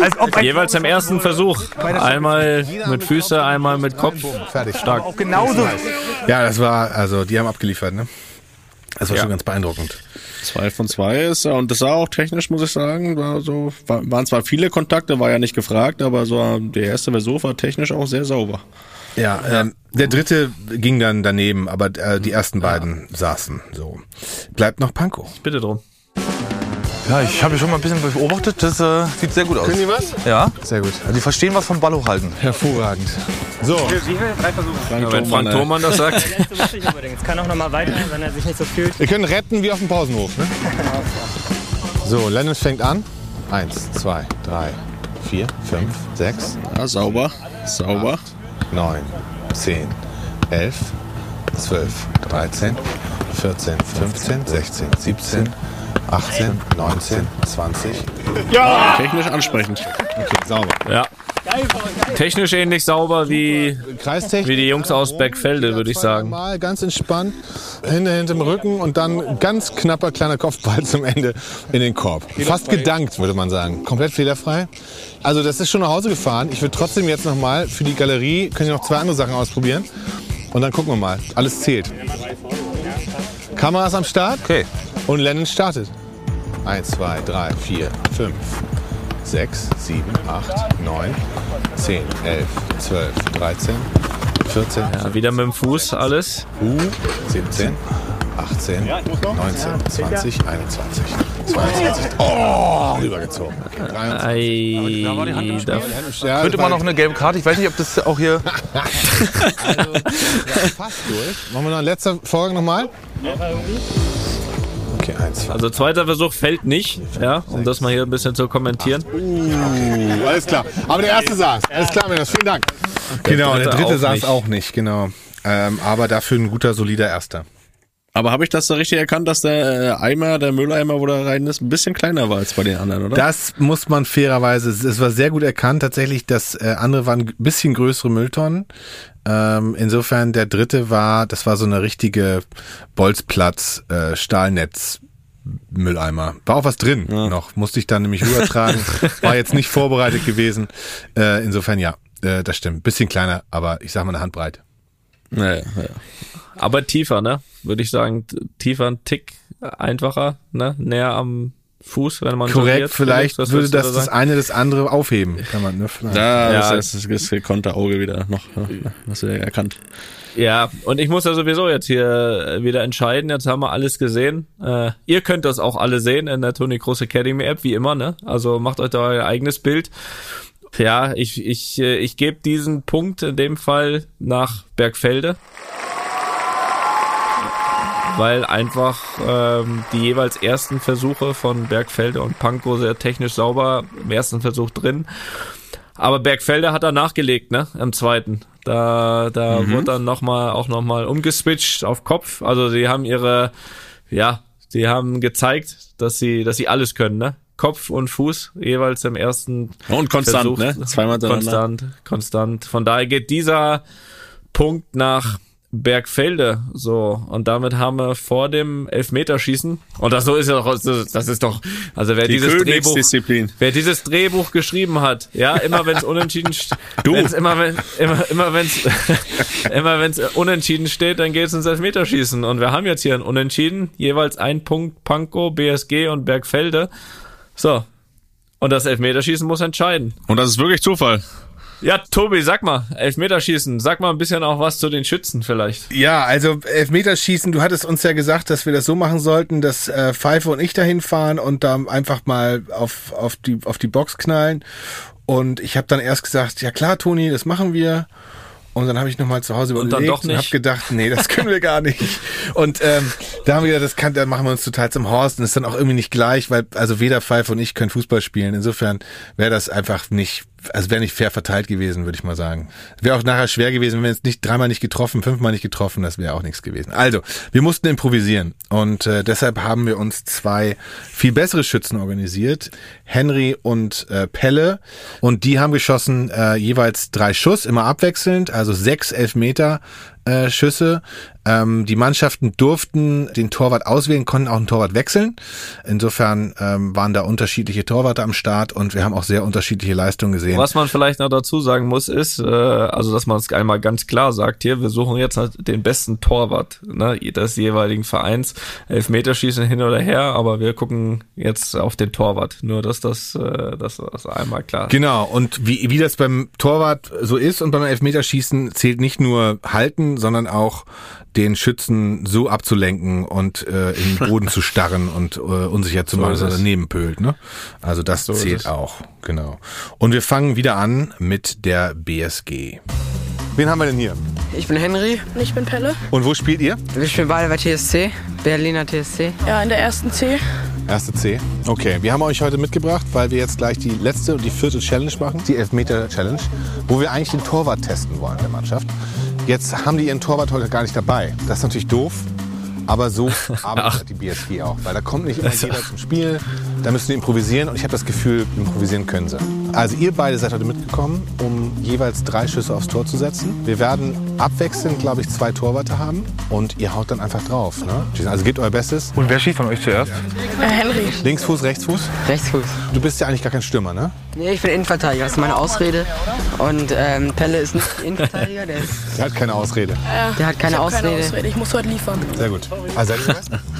Als ob ein Jeweils im ersten Versuch. Einmal mit Füße, einmal mit Kopf. fertig. Stark. auch genauso. Ja, das war, also die haben abgeliefert, ne? Das war Ja. schon ganz beeindruckend. Zwei von zwei ist ja, und das war auch technisch, muss ich sagen, war so, war, waren zwar viele Kontakte, war ja nicht gefragt, aber so der erste Versuch war technisch auch sehr sauber. Ja, ähm, der dritte ging dann daneben, aber äh, die ersten beiden saßen so. Bleibt noch Panko. Bitte drum. Ja, ich habe schon mal ein bisschen beobachtet. Das äh, sieht sehr gut aus. Können die was? Ja. Sehr gut. Die verstehen was vom Ball hochhalten. Hervorragend. So, Ja, wenn Frank Thomann das sagt. Jetzt kann auch noch mal weiter, wenn er sich nicht so fühlt. wir können retten wie auf dem Pausenhof, ne? So, Lennon fängt an. Eins, zwei, drei, vier, fünf, sechs, Ja, sauber, sauber. Neun, zehn, elf, zwölf, dreizehn, vierzehn, fünfzehn, sechzehn, siebzehn, achtzehn, neunzehn, zwanzig. Technisch ansprechend. Okay, sauber. Ja. Technisch ähnlich sauber wie, wie die Jungs aus Bergfelde, würde ich sagen. Mal ganz entspannt, Hände hinterm Rücken und dann ganz knapper kleiner Kopfball zum Ende in den Korb. Fast gedankt, würde man sagen. Komplett fehlerfrei. Also das ist schon nach Hause gefahren. Ich würde trotzdem jetzt noch mal für die Galerie, können Sie noch zwei andere Sachen ausprobieren. Und dann gucken wir mal. Alles zählt. Kameras am Start. Okay. Und Lennon startet. Eins, zwei, drei, vier, fünf, sechs, sieben, acht, neun, zehn, elf, zwölf, dreizehn, vierzehn, Ja, wieder mit dem Fuß alles. U, 17, 18, 19, 20, 21, 22. Oh, rübergezogen. 23. Ei, da Ja, Könnte man noch eine gelbe Karte, ich weiß nicht, ob das auch hier... Also, ja, fast durch. Machen wir noch eine letzte Folge nochmal? Okay, eins. Also zweiter Versuch fällt nicht, ja, um das mal hier ein bisschen zu kommentieren. Uh, alles klar. Aber der erste saß. Alles klar, Männers. Vielen Dank. Genau, der dritte dritte auch saß nicht. auch nicht, genau. Ähm, aber dafür ein guter, solider Erster. Aber habe ich das da richtig erkannt, dass der äh, Eimer, der Mülleimer, wo da rein ist, ein bisschen kleiner war als bei den anderen, oder? Das muss man fairerweise, es war sehr gut erkannt, tatsächlich, dass äh, andere waren ein bisschen größere Mülltonnen. Ähm, insofern der dritte war, das war so eine richtige Bolzplatz, äh, Stahlnetz. Mülleimer. War auch was drin noch. Musste ich dann nämlich rübertragen. War jetzt nicht vorbereitet gewesen. Äh, insofern ja, äh, das stimmt. Bisschen kleiner, aber ich sag mal eine Handbreit. Naja, naja. Aber tiefer, ne? Würde ich sagen, tiefer ein Tick einfacher, ne? Näher am Fuß, wenn man Korrekt, vielleicht Was würde das da das eine das andere aufheben. Kann man, ne? Vielleicht. Da Ja. ist das, das, das konnte Auge wieder noch, ne, hast du ja erkannt. Ja, und ich muss ja sowieso jetzt hier äh, wieder entscheiden. Jetzt haben wir alles gesehen. Äh, ihr könnt das auch alle sehen in der Toni Kroos Academy App, wie immer, ne? Also macht euch da euer eigenes Bild. Ja, ich, ich, äh, ich gebe diesen Punkt in dem Fall nach Bergfelde. Weil einfach ähm, die jeweils ersten Versuche von Bergfelde und Pankow sehr technisch sauber im ersten Versuch drin. Aber Bergfelde hat er nachgelegt, ne? Im zweiten. Da, da wurde dann noch mal, auch nochmal umgeswitcht auf Kopf. Also sie haben ihre, ja, sie haben gezeigt, dass sie, dass sie alles können, ne? Kopf und Fuß jeweils im ersten Und konstant, Versuch. ne? Zweimal. Konstant, konstant. Von daher geht dieser Punkt nach Bergfelde so. Und damit haben wir vor dem Elfmeterschießen und das so ist ja doch das ist doch also wer Die dieses Drehbuch wer dieses Drehbuch geschrieben hat ja immer wenn es unentschieden Du. wenn's immer wenn immer immer wenn es immer wenn es unentschieden steht dann geht es ins Elfmeterschießen. Und wir haben jetzt hier ein Unentschieden jeweils ein Punkt Pankow BSG und Bergfelde so. Und das Elfmeterschießen muss entscheiden. Und das ist wirklich Zufall. Ja, Tobi, sag mal, Elfmeterschießen, sag mal ein bisschen auch was zu den Schützen vielleicht. Ja, also Elfmeterschießen, du hattest uns ja gesagt, dass wir das so machen sollten, dass äh, Pfeife und ich dahin fahren und da einfach mal auf, auf, die, auf die Box knallen. Und ich habe dann erst gesagt, ja klar, Toni, das machen wir. Und dann habe ich nochmal zu Hause Und überlegt dann doch nicht. habe gedacht, nee, das können wir gar nicht. Und ähm, da haben wir gedacht, das kann, da machen wir uns total zum Horst und ist dann auch irgendwie nicht gleich, weil also weder Pfeife und ich können Fußball spielen. Insofern wäre das einfach nicht, also wäre nicht fair verteilt gewesen, würde ich mal sagen. Wäre auch nachher schwer gewesen, wenn wir jetzt nicht dreimal nicht getroffen, fünfmal nicht getroffen, das wäre auch nichts gewesen. Also, wir mussten improvisieren und äh, deshalb haben wir uns zwei viel bessere Schützen organisiert, Henry und äh, Pelle und die haben geschossen äh, jeweils drei Schuss, immer abwechselnd, also sechs Elfmeter äh, Schüsse. Ähm, die Mannschaften durften den Torwart auswählen, konnten auch einen Torwart wechseln. Insofern ähm, waren da unterschiedliche Torwarte am Start und wir haben auch sehr unterschiedliche Leistungen gesehen. Was man vielleicht noch dazu sagen muss, ist, äh, also dass man es einmal ganz klar sagt hier, wir suchen jetzt halt den besten Torwart ne, des jeweiligen Vereins. Elfmeterschießen hin oder her, aber wir gucken jetzt auf den Torwart. Nur dass das, äh, dass das einmal klar Genau, und wie, wie das beim Torwart so ist und beim Elfmeterschießen zählt nicht nur halten, sondern auch den Schützen so abzulenken und äh, in den Boden zu starren und äh, unsicher zu So machen, dass er daneben pölt. Ne? Also das So zählt auch, genau. Und wir fangen wieder an mit der BSG. Wen haben wir denn hier? Ich bin Henry. Ich bin Pelle. Und wo spielt ihr? Wir spielen beide bei TSC, Berliner TSC. Ja, in der ersten C. Erste C. Okay, wir haben euch heute mitgebracht, weil wir jetzt gleich die letzte und die vierte Challenge machen, die Elfmeter-Challenge, wo wir eigentlich den Torwart testen wollen der Mannschaft. Jetzt haben die ihren Torwart heute gar nicht dabei. Das ist natürlich doof, aber so arbeitet die BSG auch, weil da kommt nicht immer jeder zum Spiel, da müssen die improvisieren und ich habe das Gefühl, improvisieren können sie. Also ihr beide seid heute mitgekommen, um jeweils drei Schüsse aufs Tor zu setzen. Wir werden abwechselnd, glaube ich, zwei Torwarte haben und ihr haut dann einfach drauf. Ne? Also gebt euer Bestes. Und wer schießt von euch zuerst? Äh, Henry. Linksfuß, Rechtsfuß? Rechtsfuß. Du bist ja eigentlich gar kein Stürmer, ne? Nee, ich bin Innenverteidiger, das ist meine Ausrede. Und ähm, Pelle ist nicht Innenverteidiger, der, ist, Der hat keine Ausrede. der hat keine ich Ausrede. keine Ausrede. Ich muss heute liefern. Sehr gut. Also, seid ihr?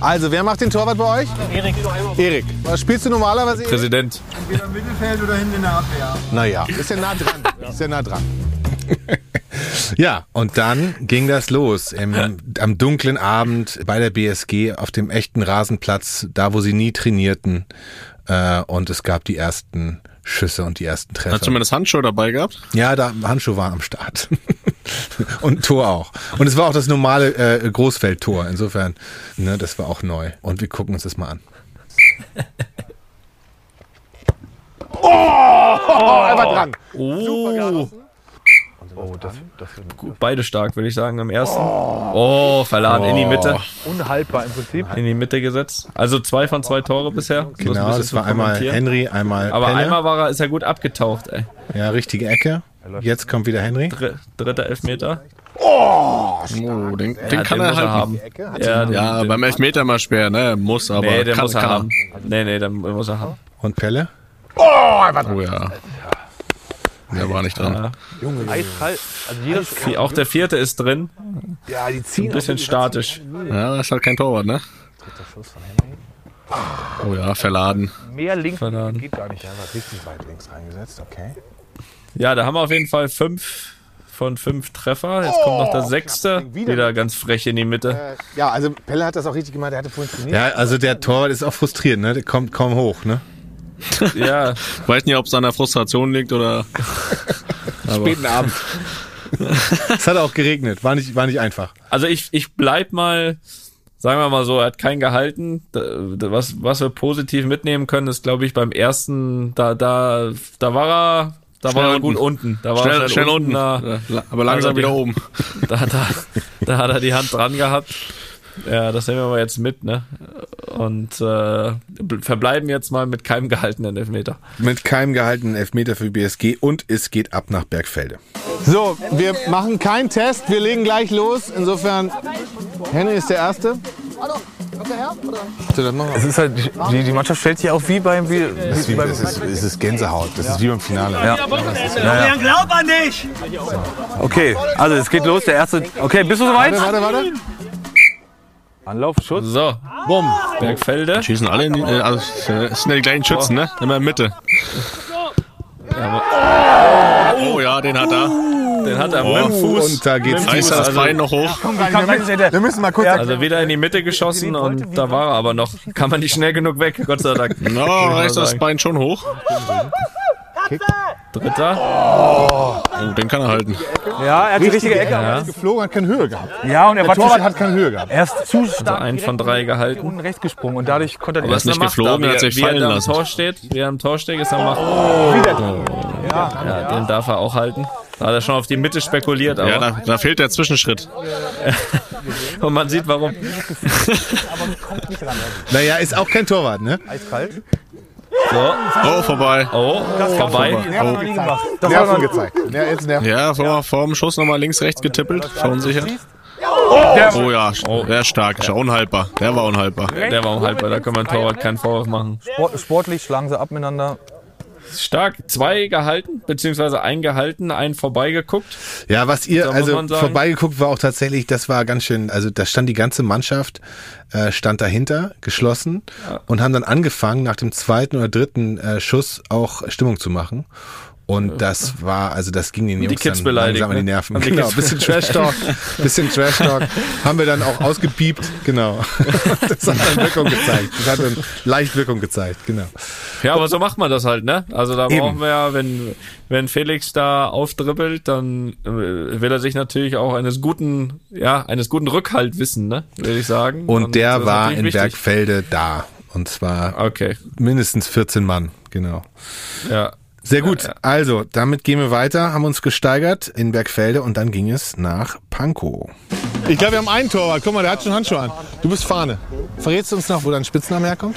also, wer macht den Torwart bei euch? Erik. Erik. Was spielst du normalerweise? Präsident. Entweder im Mittelfeld oder hinten in der Abwehr. Naja, ist ja nah dran. Ist ja nah dran. Ja, und dann ging das los im, am dunklen Abend bei der BSG auf dem echten Rasenplatz, da wo sie nie trainierten. Äh, und es gab die ersten Schüsse und die ersten Treffer. Hast du zumindest Handschuhe dabei gehabt? Ja, da Handschuhe waren am Start. und Tor auch. Und es war auch das normale äh, Großfeldtor. Insofern, ne, das war auch neu. Und wir gucken uns das mal an. Oh, er war dran. Oh. Oh, das, das Gut, beide stark, würde ich sagen, im ersten. Oh, verladen in die Mitte. unhaltbar im Prinzip. In die Mitte gesetzt. Also zwei von zwei Tore bisher. Genau, das war einmal. Henry, einmal Aber Pelle. einmal war er, ist er gut abgetaucht, ey. Ja, richtige Ecke. Jetzt kommt wieder Henry. Dr dritter Elfmeter. Oh, den, Ja, den kann den er halten. haben. Ja, den- Ja, den- beim Elfmeter mal schwer, ne? Muss, aber nee, den kann, muss er kann haben. Nee, nee, den muss er haben. Und Pelle? Oh, er war dran. Oh ja. Der war nicht dran. Ja. Junge, eiskalt. Also jeder Vi- Auch der vierte ist drin. Ja, die ziehen Ein bisschen statisch. Ja, das ist halt kein Torwart, ne? Oh ja, verladen. mehr links Verladen. geht gar nicht. war richtig weit links reingesetzt, okay. Ja, da haben wir auf jeden Fall fünf von fünf Treffer. Jetzt kommt noch der sechste. Wieder ganz frech in die Mitte. Ja, also Pelle hat das auch richtig gemacht. Er hatte vorhin trainiert. Ja, also der Torwart ist auch frustriert, ne? Der kommt kaum hoch, ne? Ja, Weiß nicht, ob es an der Frustration liegt oder. aber Späten Abend. es hat auch geregnet, war nicht, war nicht einfach. also ich, ich bleib mal, sagen wir mal so, er hat keinen gehalten. Was, was wir positiv mitnehmen können, ist, glaube ich, beim ersten, da, da, da war er, da Schnell war er gut unten. Da war schnell, er schnell unten. Da, Ja, aber langsam Also wieder oben. da, da, da hat er die Hand dran gehabt. Ja, das nehmen wir mal jetzt mit, ne? Und äh, verbleiben jetzt mal mit keinem gehaltenen Elfmeter. Mit keinem gehaltenen Elfmeter für BSG und es geht ab nach Bergfelde. So, wir machen keinen Test. Wir legen gleich los. Insofern, Henry ist der Erste. Es ist halt, die, die Mannschaft stellt sich auf wie beim, wie, Das ist, wie, es ist, es ist Gänsehaut, das ist wie beim Finale. Ja. Julian, glaub an dich! Okay, also es geht los. Der Erste. Okay, bist du soweit? Warte, warte, warte. Anlauf, Schutz. So, Bumm. Bergfelde. Schießen alle in die, äh, also, äh, sind ja die gleichen Schützen, ne? Immer in Mitte. Oh ja, den hat er. Den hat er Oh, mit dem Fuß. Und da geht's Reißt Fuß, das also, Bein noch hoch. Wir müssen mal kurz. also wieder in die Mitte geschossen und da war er aber noch. Kann man nicht schnell genug weg, Gott sei Dank. Na, reißt er das Bein schon hoch. Dritter. Oh, den kann er halten. Ja, er hat die richtige Ecke. Ja. geflogen, hat keine Höhe gehabt. Ja, und er war Torwart hat keine Höhe gehabt. Er ist zu stark Ein von drei gehalten. unten rechts gesprungen und dadurch konnte er Aber die ist nicht geflogen, er hat sich wie er fallen da am lassen. Tor steht, wie er am Tor steht, ist er Macht. Ja, den darf er auch halten. Da hat er schon auf die Mitte spekuliert, aber Ja, da, da fehlt der Zwischenschritt. und man sieht warum. Naja, ist auch kein Torwart, ne? eiskalt. So, Oh, vorbei. oh, vorbei. noch nie gemacht. Das Nerven war gezeigt. Ja, jetzt Nerven. Ja, vor, vor dem Schuss nochmal links, rechts getippelt. Verunsichert. Oh ja, der ist stark. Ist ja unhaltbar. Der war unhaltbar. Der war unhaltbar, da kann man Torwart keinen Vorwurf machen. Sport, sportlich schlagen sie ab miteinander. Stark, zwei gehalten, beziehungsweise ein gehalten, ein vorbeigeguckt. Ja, was ihr, also vorbeigeguckt war auch tatsächlich, das war ganz schön, also da stand die ganze Mannschaft, äh, stand dahinter, geschlossen und haben dann angefangen, nach dem zweiten oder dritten äh, Schuss auch Stimmung zu machen. Und das war, also das ging den die Jungs Kids dann langsam an die ne? Nerven. Haben die Genau, bisschen Trash-Talk, bisschen Trash-Talk. haben wir dann auch ausgepiept, genau. Das hat dann Wirkung gezeigt. Das hat dann leicht Wirkung gezeigt, genau. Ja, aber so macht man das halt, ne? Also da Eben. brauchen wir ja, wenn, wenn Felix da aufdribbelt, dann äh, will er sich natürlich auch eines guten, ja, eines guten Rückhalt wissen, ne? Würde ich sagen. Und das der war in wichtig. Bergfelde da. Und zwar Okay, mindestens 14 Mann, genau. ja. Sehr gut. Also, damit gehen wir weiter, haben uns gesteigert in Bergfelde und dann ging es nach Pankow. Ich glaube, wir haben einen Torwart. Guck mal, der hat schon Handschuhe an. Du bist Fahne. Verrätst du uns noch, wo dein Spitzname herkommt?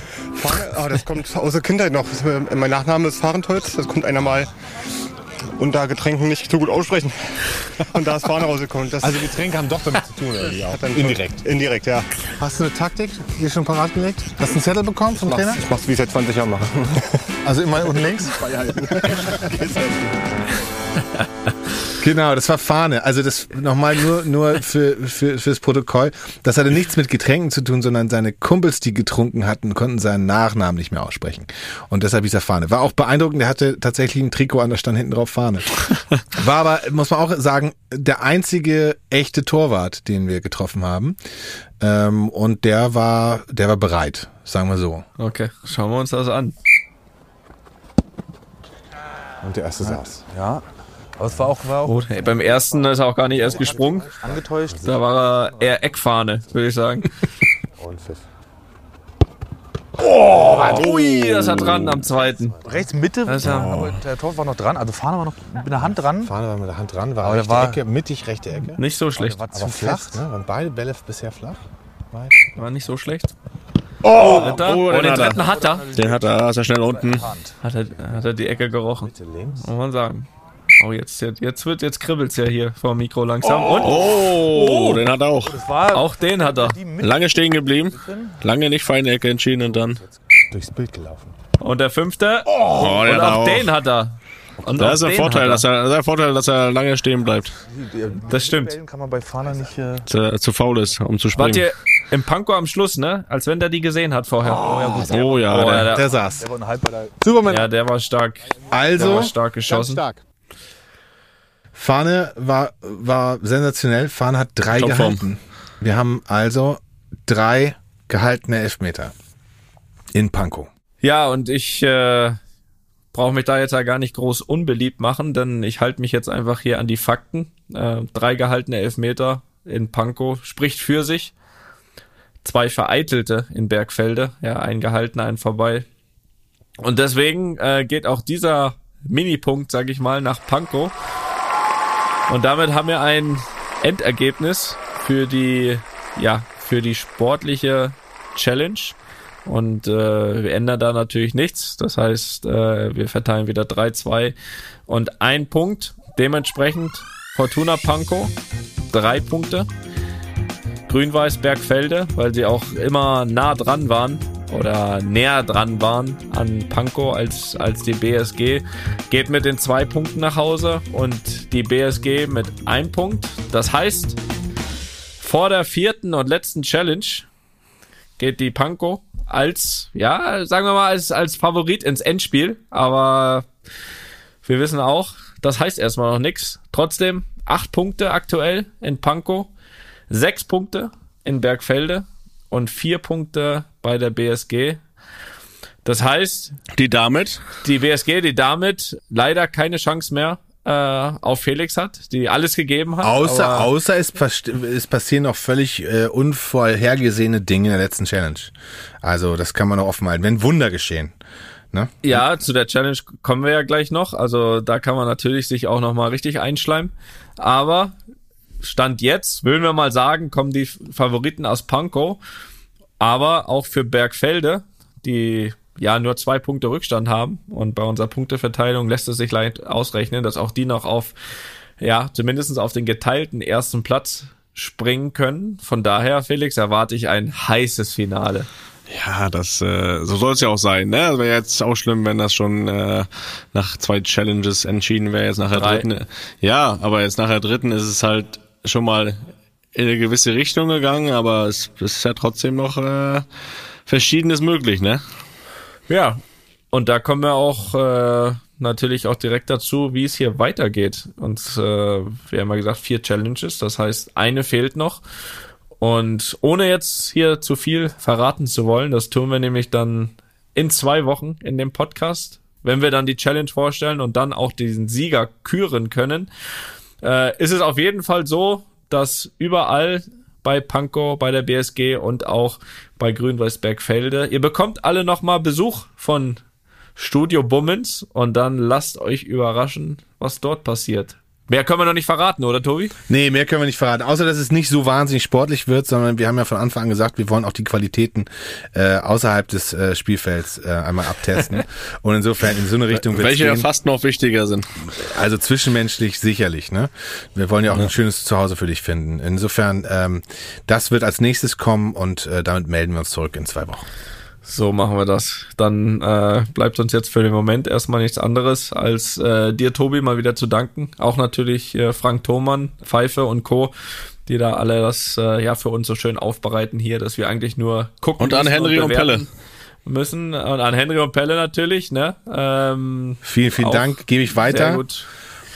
Ah, das kommt aus der Kindheit noch. Das- Mein Nachname ist Fahrenholz. Das kommt einer mal unter Getränken nicht so gut aussprechen. Und da ist Fahne rausgekommen. Das Also Getränke haben doch damit zu tun, irgendwie auch. Indirekt. Indirekt, ja. Hast du eine Taktik hier schon parat gelegt? Hast du einen Zettel bekommen vom Trainer? Ich mach's wie ich seit 20 Jahren mache. Also immer unten links? Genau, das war Fahne. Also das nochmal nur, nur für, für, fürs Protokoll. Das hatte nichts mit Getränken zu tun, sondern seine Kumpels, die getrunken hatten, konnten seinen Nachnamen nicht mehr aussprechen. Und deshalb hieß er Fahne. War auch beeindruckend, der hatte tatsächlich ein Trikot an, da stand hinten drauf Fahne. War aber, muss man auch sagen, der einzige echte Torwart, den wir getroffen haben. Ähm, und der war, der war bereit, sagen wir so. Okay, schauen wir uns das an. Und der erste saß. Ja. Aber es war auch, war auch Gut, hey, beim ersten ist er auch gar nicht erst gesprungen. angetäuscht. Da war er eher Eckfahne, würde ich sagen. Und Pfiff. Oh, ui, das hat dran am zweiten. Rechts Mitte, ja- aber der Tor war noch dran. Also Fahne war noch mit der Hand dran. Fahne war mit der Hand dran, war Aber rechte war- Ecke, mittig rechte Ecke. Nicht so schlecht. war zu Aber flach, fest. ne? Waren beide Bälle bisher flach? War nicht so schlecht. Oh, Dritter. oh, oh den den hat er. dritten hat er. Den hat er, ist er schnell unten. Hat er, hat er die Ecke gerochen. links. Muss man sagen. Oh, jetzt, jetzt, jetzt wird, jetzt kribbelt's ja hier vor dem Mikro langsam. Und Oh, den hat er auch. Das war auch den hat er. Lange stehen geblieben. Lange nicht feine Ecke entschieden und dann. Durchs Bild gelaufen. Und der fünfte. Oh, den Und hat er auch auch. den hat er. Und Da ist der Vorteil, dass er, das ist der Vorteil, dass er lange stehen bleibt. Das stimmt. Kann man bei Fahne nicht. Äh, er zu faul ist, um zu Wart springen. ihr im Panko am Schluss, ne? Als wenn der die gesehen hat vorher. Oh, ja. Oh ja, Oh, der, der, Der saß. der war ein halb bei der. Superman. ja, der war stark. Der Also, war stark geschossen. stark. Fahne war, war sensationell. Fahne hat drei Topform. gehalten. Wir haben also drei gehaltene Elfmeter in Pankow. Ja, und ich äh, brauche mich da jetzt ja gar nicht groß unbeliebt machen, denn ich halte mich jetzt einfach hier an die Fakten. Äh, drei gehaltene Elfmeter in Pankow spricht für sich. Zwei vereitelte in Bergfelde, ja, ein gehaltener, ein vorbei. Und deswegen äh, geht auch dieser Minipunkt, sag ich mal, nach Pankow. Und damit haben wir ein Endergebnis für die, ja, für die sportliche Challenge. Und äh, wir ändern da natürlich nichts. Das heißt, äh, wir verteilen wieder 3-2 und ein Punkt. Dementsprechend Fortuna Pankow, drei Punkte. Grün-Weiß Bergfelde, weil sie auch immer nah dran waren oder näher dran waren an Pankow als, als die BSG, geht mit den zwei Punkten nach Hause und die BSG mit einem Punkt. Das heißt, vor der vierten und letzten Challenge geht die Pankow als, ja, sagen wir mal, als, als Favorit ins Endspiel. Aber wir wissen auch, das heißt erstmal noch nichts. Trotzdem acht Punkte aktuell in Pankow, sechs Punkte in Bergfelde und vier Punkte bei der BSG. Das heißt, Die damit. die BSG, die damit leider keine Chance mehr äh, auf Felix hat, die alles gegeben hat. Außer, außer es, past- es passieren noch völlig äh, unvorhergesehene Dinge in der letzten Challenge. Also das kann man noch offen halten. Wenn Wunder geschehen. Ne? Ja, zu der Challenge kommen wir ja gleich noch. Also da kann man natürlich sich auch noch mal richtig einschleimen. Aber Stand jetzt, würden wir mal sagen, kommen die Favoriten aus Pankow. Aber auch für Bergfelde, die ja nur zwei Punkte Rückstand haben. Und bei unserer Punkteverteilung lässt es sich leicht ausrechnen, dass auch die noch auf, ja, zumindestens auf den geteilten ersten Platz springen können. Von daher, Felix, erwarte ich ein heißes Finale. Ja, das äh, so soll es ja auch sein. Ne? Das wäre jetzt auch schlimm, wenn das schon äh, nach zwei Challenges entschieden wäre. Jetzt nach der Drei. dritten. Ja, aber jetzt nach der dritten ist es halt schon mal in eine gewisse Richtung gegangen, aber es, es ist ja trotzdem noch äh, Verschiedenes möglich, ne? Ja, und da kommen wir auch äh, natürlich auch direkt dazu, wie es hier weitergeht. Und äh, wir haben ja gesagt, vier Challenges, das heißt, eine fehlt noch. Und ohne jetzt hier zu viel verraten zu wollen, das tun wir nämlich dann in zwei Wochen in dem Podcast, wenn wir dann die Challenge vorstellen und dann auch diesen Sieger küren können, äh, ist es auf jeden Fall so, dass überall bei Pankow, bei der BSG und auch bei Grün-Weiß Bergfelde, ihr bekommt alle nochmal Besuch von Studio Bummens und dann lasst euch überraschen, was dort passiert. Mehr können wir noch nicht verraten, oder Tobi? Nee, mehr können wir nicht verraten. Außer, dass es nicht so wahnsinnig sportlich wird, sondern wir haben ja von Anfang an gesagt, wir wollen auch die Qualitäten äh, außerhalb des äh, Spielfelds äh, einmal abtesten. Und insofern in so eine Richtung wird's Welche ja fast noch wichtiger sind. Also zwischenmenschlich sicherlich, ne? Wir wollen ja auch ein schönes Zuhause für dich finden. Insofern, ähm, das wird als nächstes kommen und äh, damit melden wir uns zurück in zwei Wochen. So machen wir das. Dann äh, bleibt uns jetzt für den Moment erstmal nichts anderes, als äh, dir, Tobi, mal wieder zu danken. Auch natürlich äh, Frank Thomann, Pfeife und Co., die da alle das äh, ja für uns so schön aufbereiten hier, dass wir eigentlich nur gucken Und an Henry und bewerten müssen. Und an Henry und Pelle natürlich, ne? Ähm, Vielen, vielen Dank. Gebe ich Sehr weiter. gut.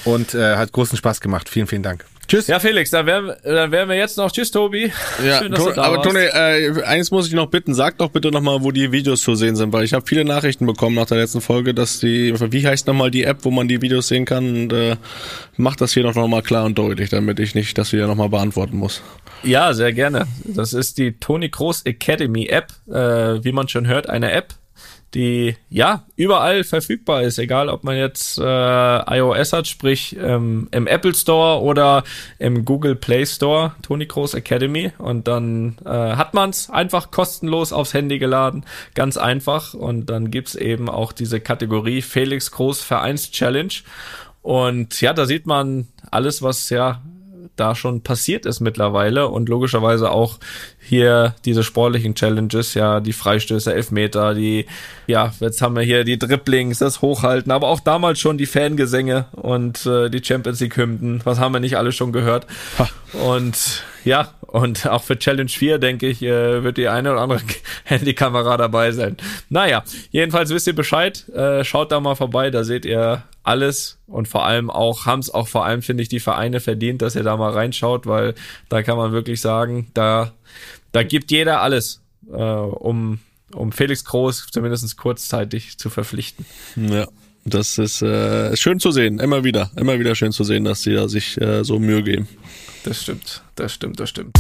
Und äh, hat großen Spaß gemacht. Vielen, vielen Dank. Tschüss. Ja, Felix, dann wären, dann wären wir jetzt noch. Tschüss, Tobi. Ja, Schön, dass Ton- du da aber warst. Toni, äh, eins muss ich noch bitten, sag doch bitte nochmal, wo die Videos zu sehen sind, weil ich habe viele Nachrichten bekommen nach der letzten Folge, dass die, wie heißt nochmal die App, wo man die Videos sehen kann und äh, mach das hier doch nochmal klar und deutlich, damit ich nicht das wieder nochmal beantworten muss. Ja, sehr gerne. Das ist die Tony Kroos Academy App. Äh, wie man schon hört, eine App, die ja überall verfügbar ist, egal ob man jetzt äh, iOS hat, sprich ähm, im Apple Store oder im Google Play Store, Tony Kroos Academy. Und dann äh, hat man's einfach kostenlos aufs Handy geladen, ganz einfach. Und dann gibt's eben auch diese Kategorie Felix Groß Vereins Challenge. Und ja, da sieht man alles, was ja da schon passiert ist mittlerweile und logischerweise auch hier diese sportlichen Challenges, ja, die Freistöße, Elfmeter, die, ja, jetzt haben wir hier die Dribblings, das Hochhalten, aber auch damals schon die Fangesänge und äh, die Champions League Hymnen, was haben wir nicht alle schon gehört? Und ja, und auch für Challenge 4, denke ich, äh, wird die eine oder andere Handykamera dabei sein. Naja, jedenfalls wisst ihr Bescheid. Äh, schaut da mal vorbei, da seht ihr alles und vor allem auch, haben es auch vor allem, finde ich, die Vereine verdient, dass ihr da mal reinschaut, weil da kann man wirklich sagen, da, da gibt jeder alles, äh, um, um Felix Groß zumindest kurzzeitig zu verpflichten. Ja, das ist äh, schön zu sehen, immer wieder, immer wieder schön zu sehen, dass die da sich äh, so Mühe geben. Das stimmt, das stimmt, das stimmt.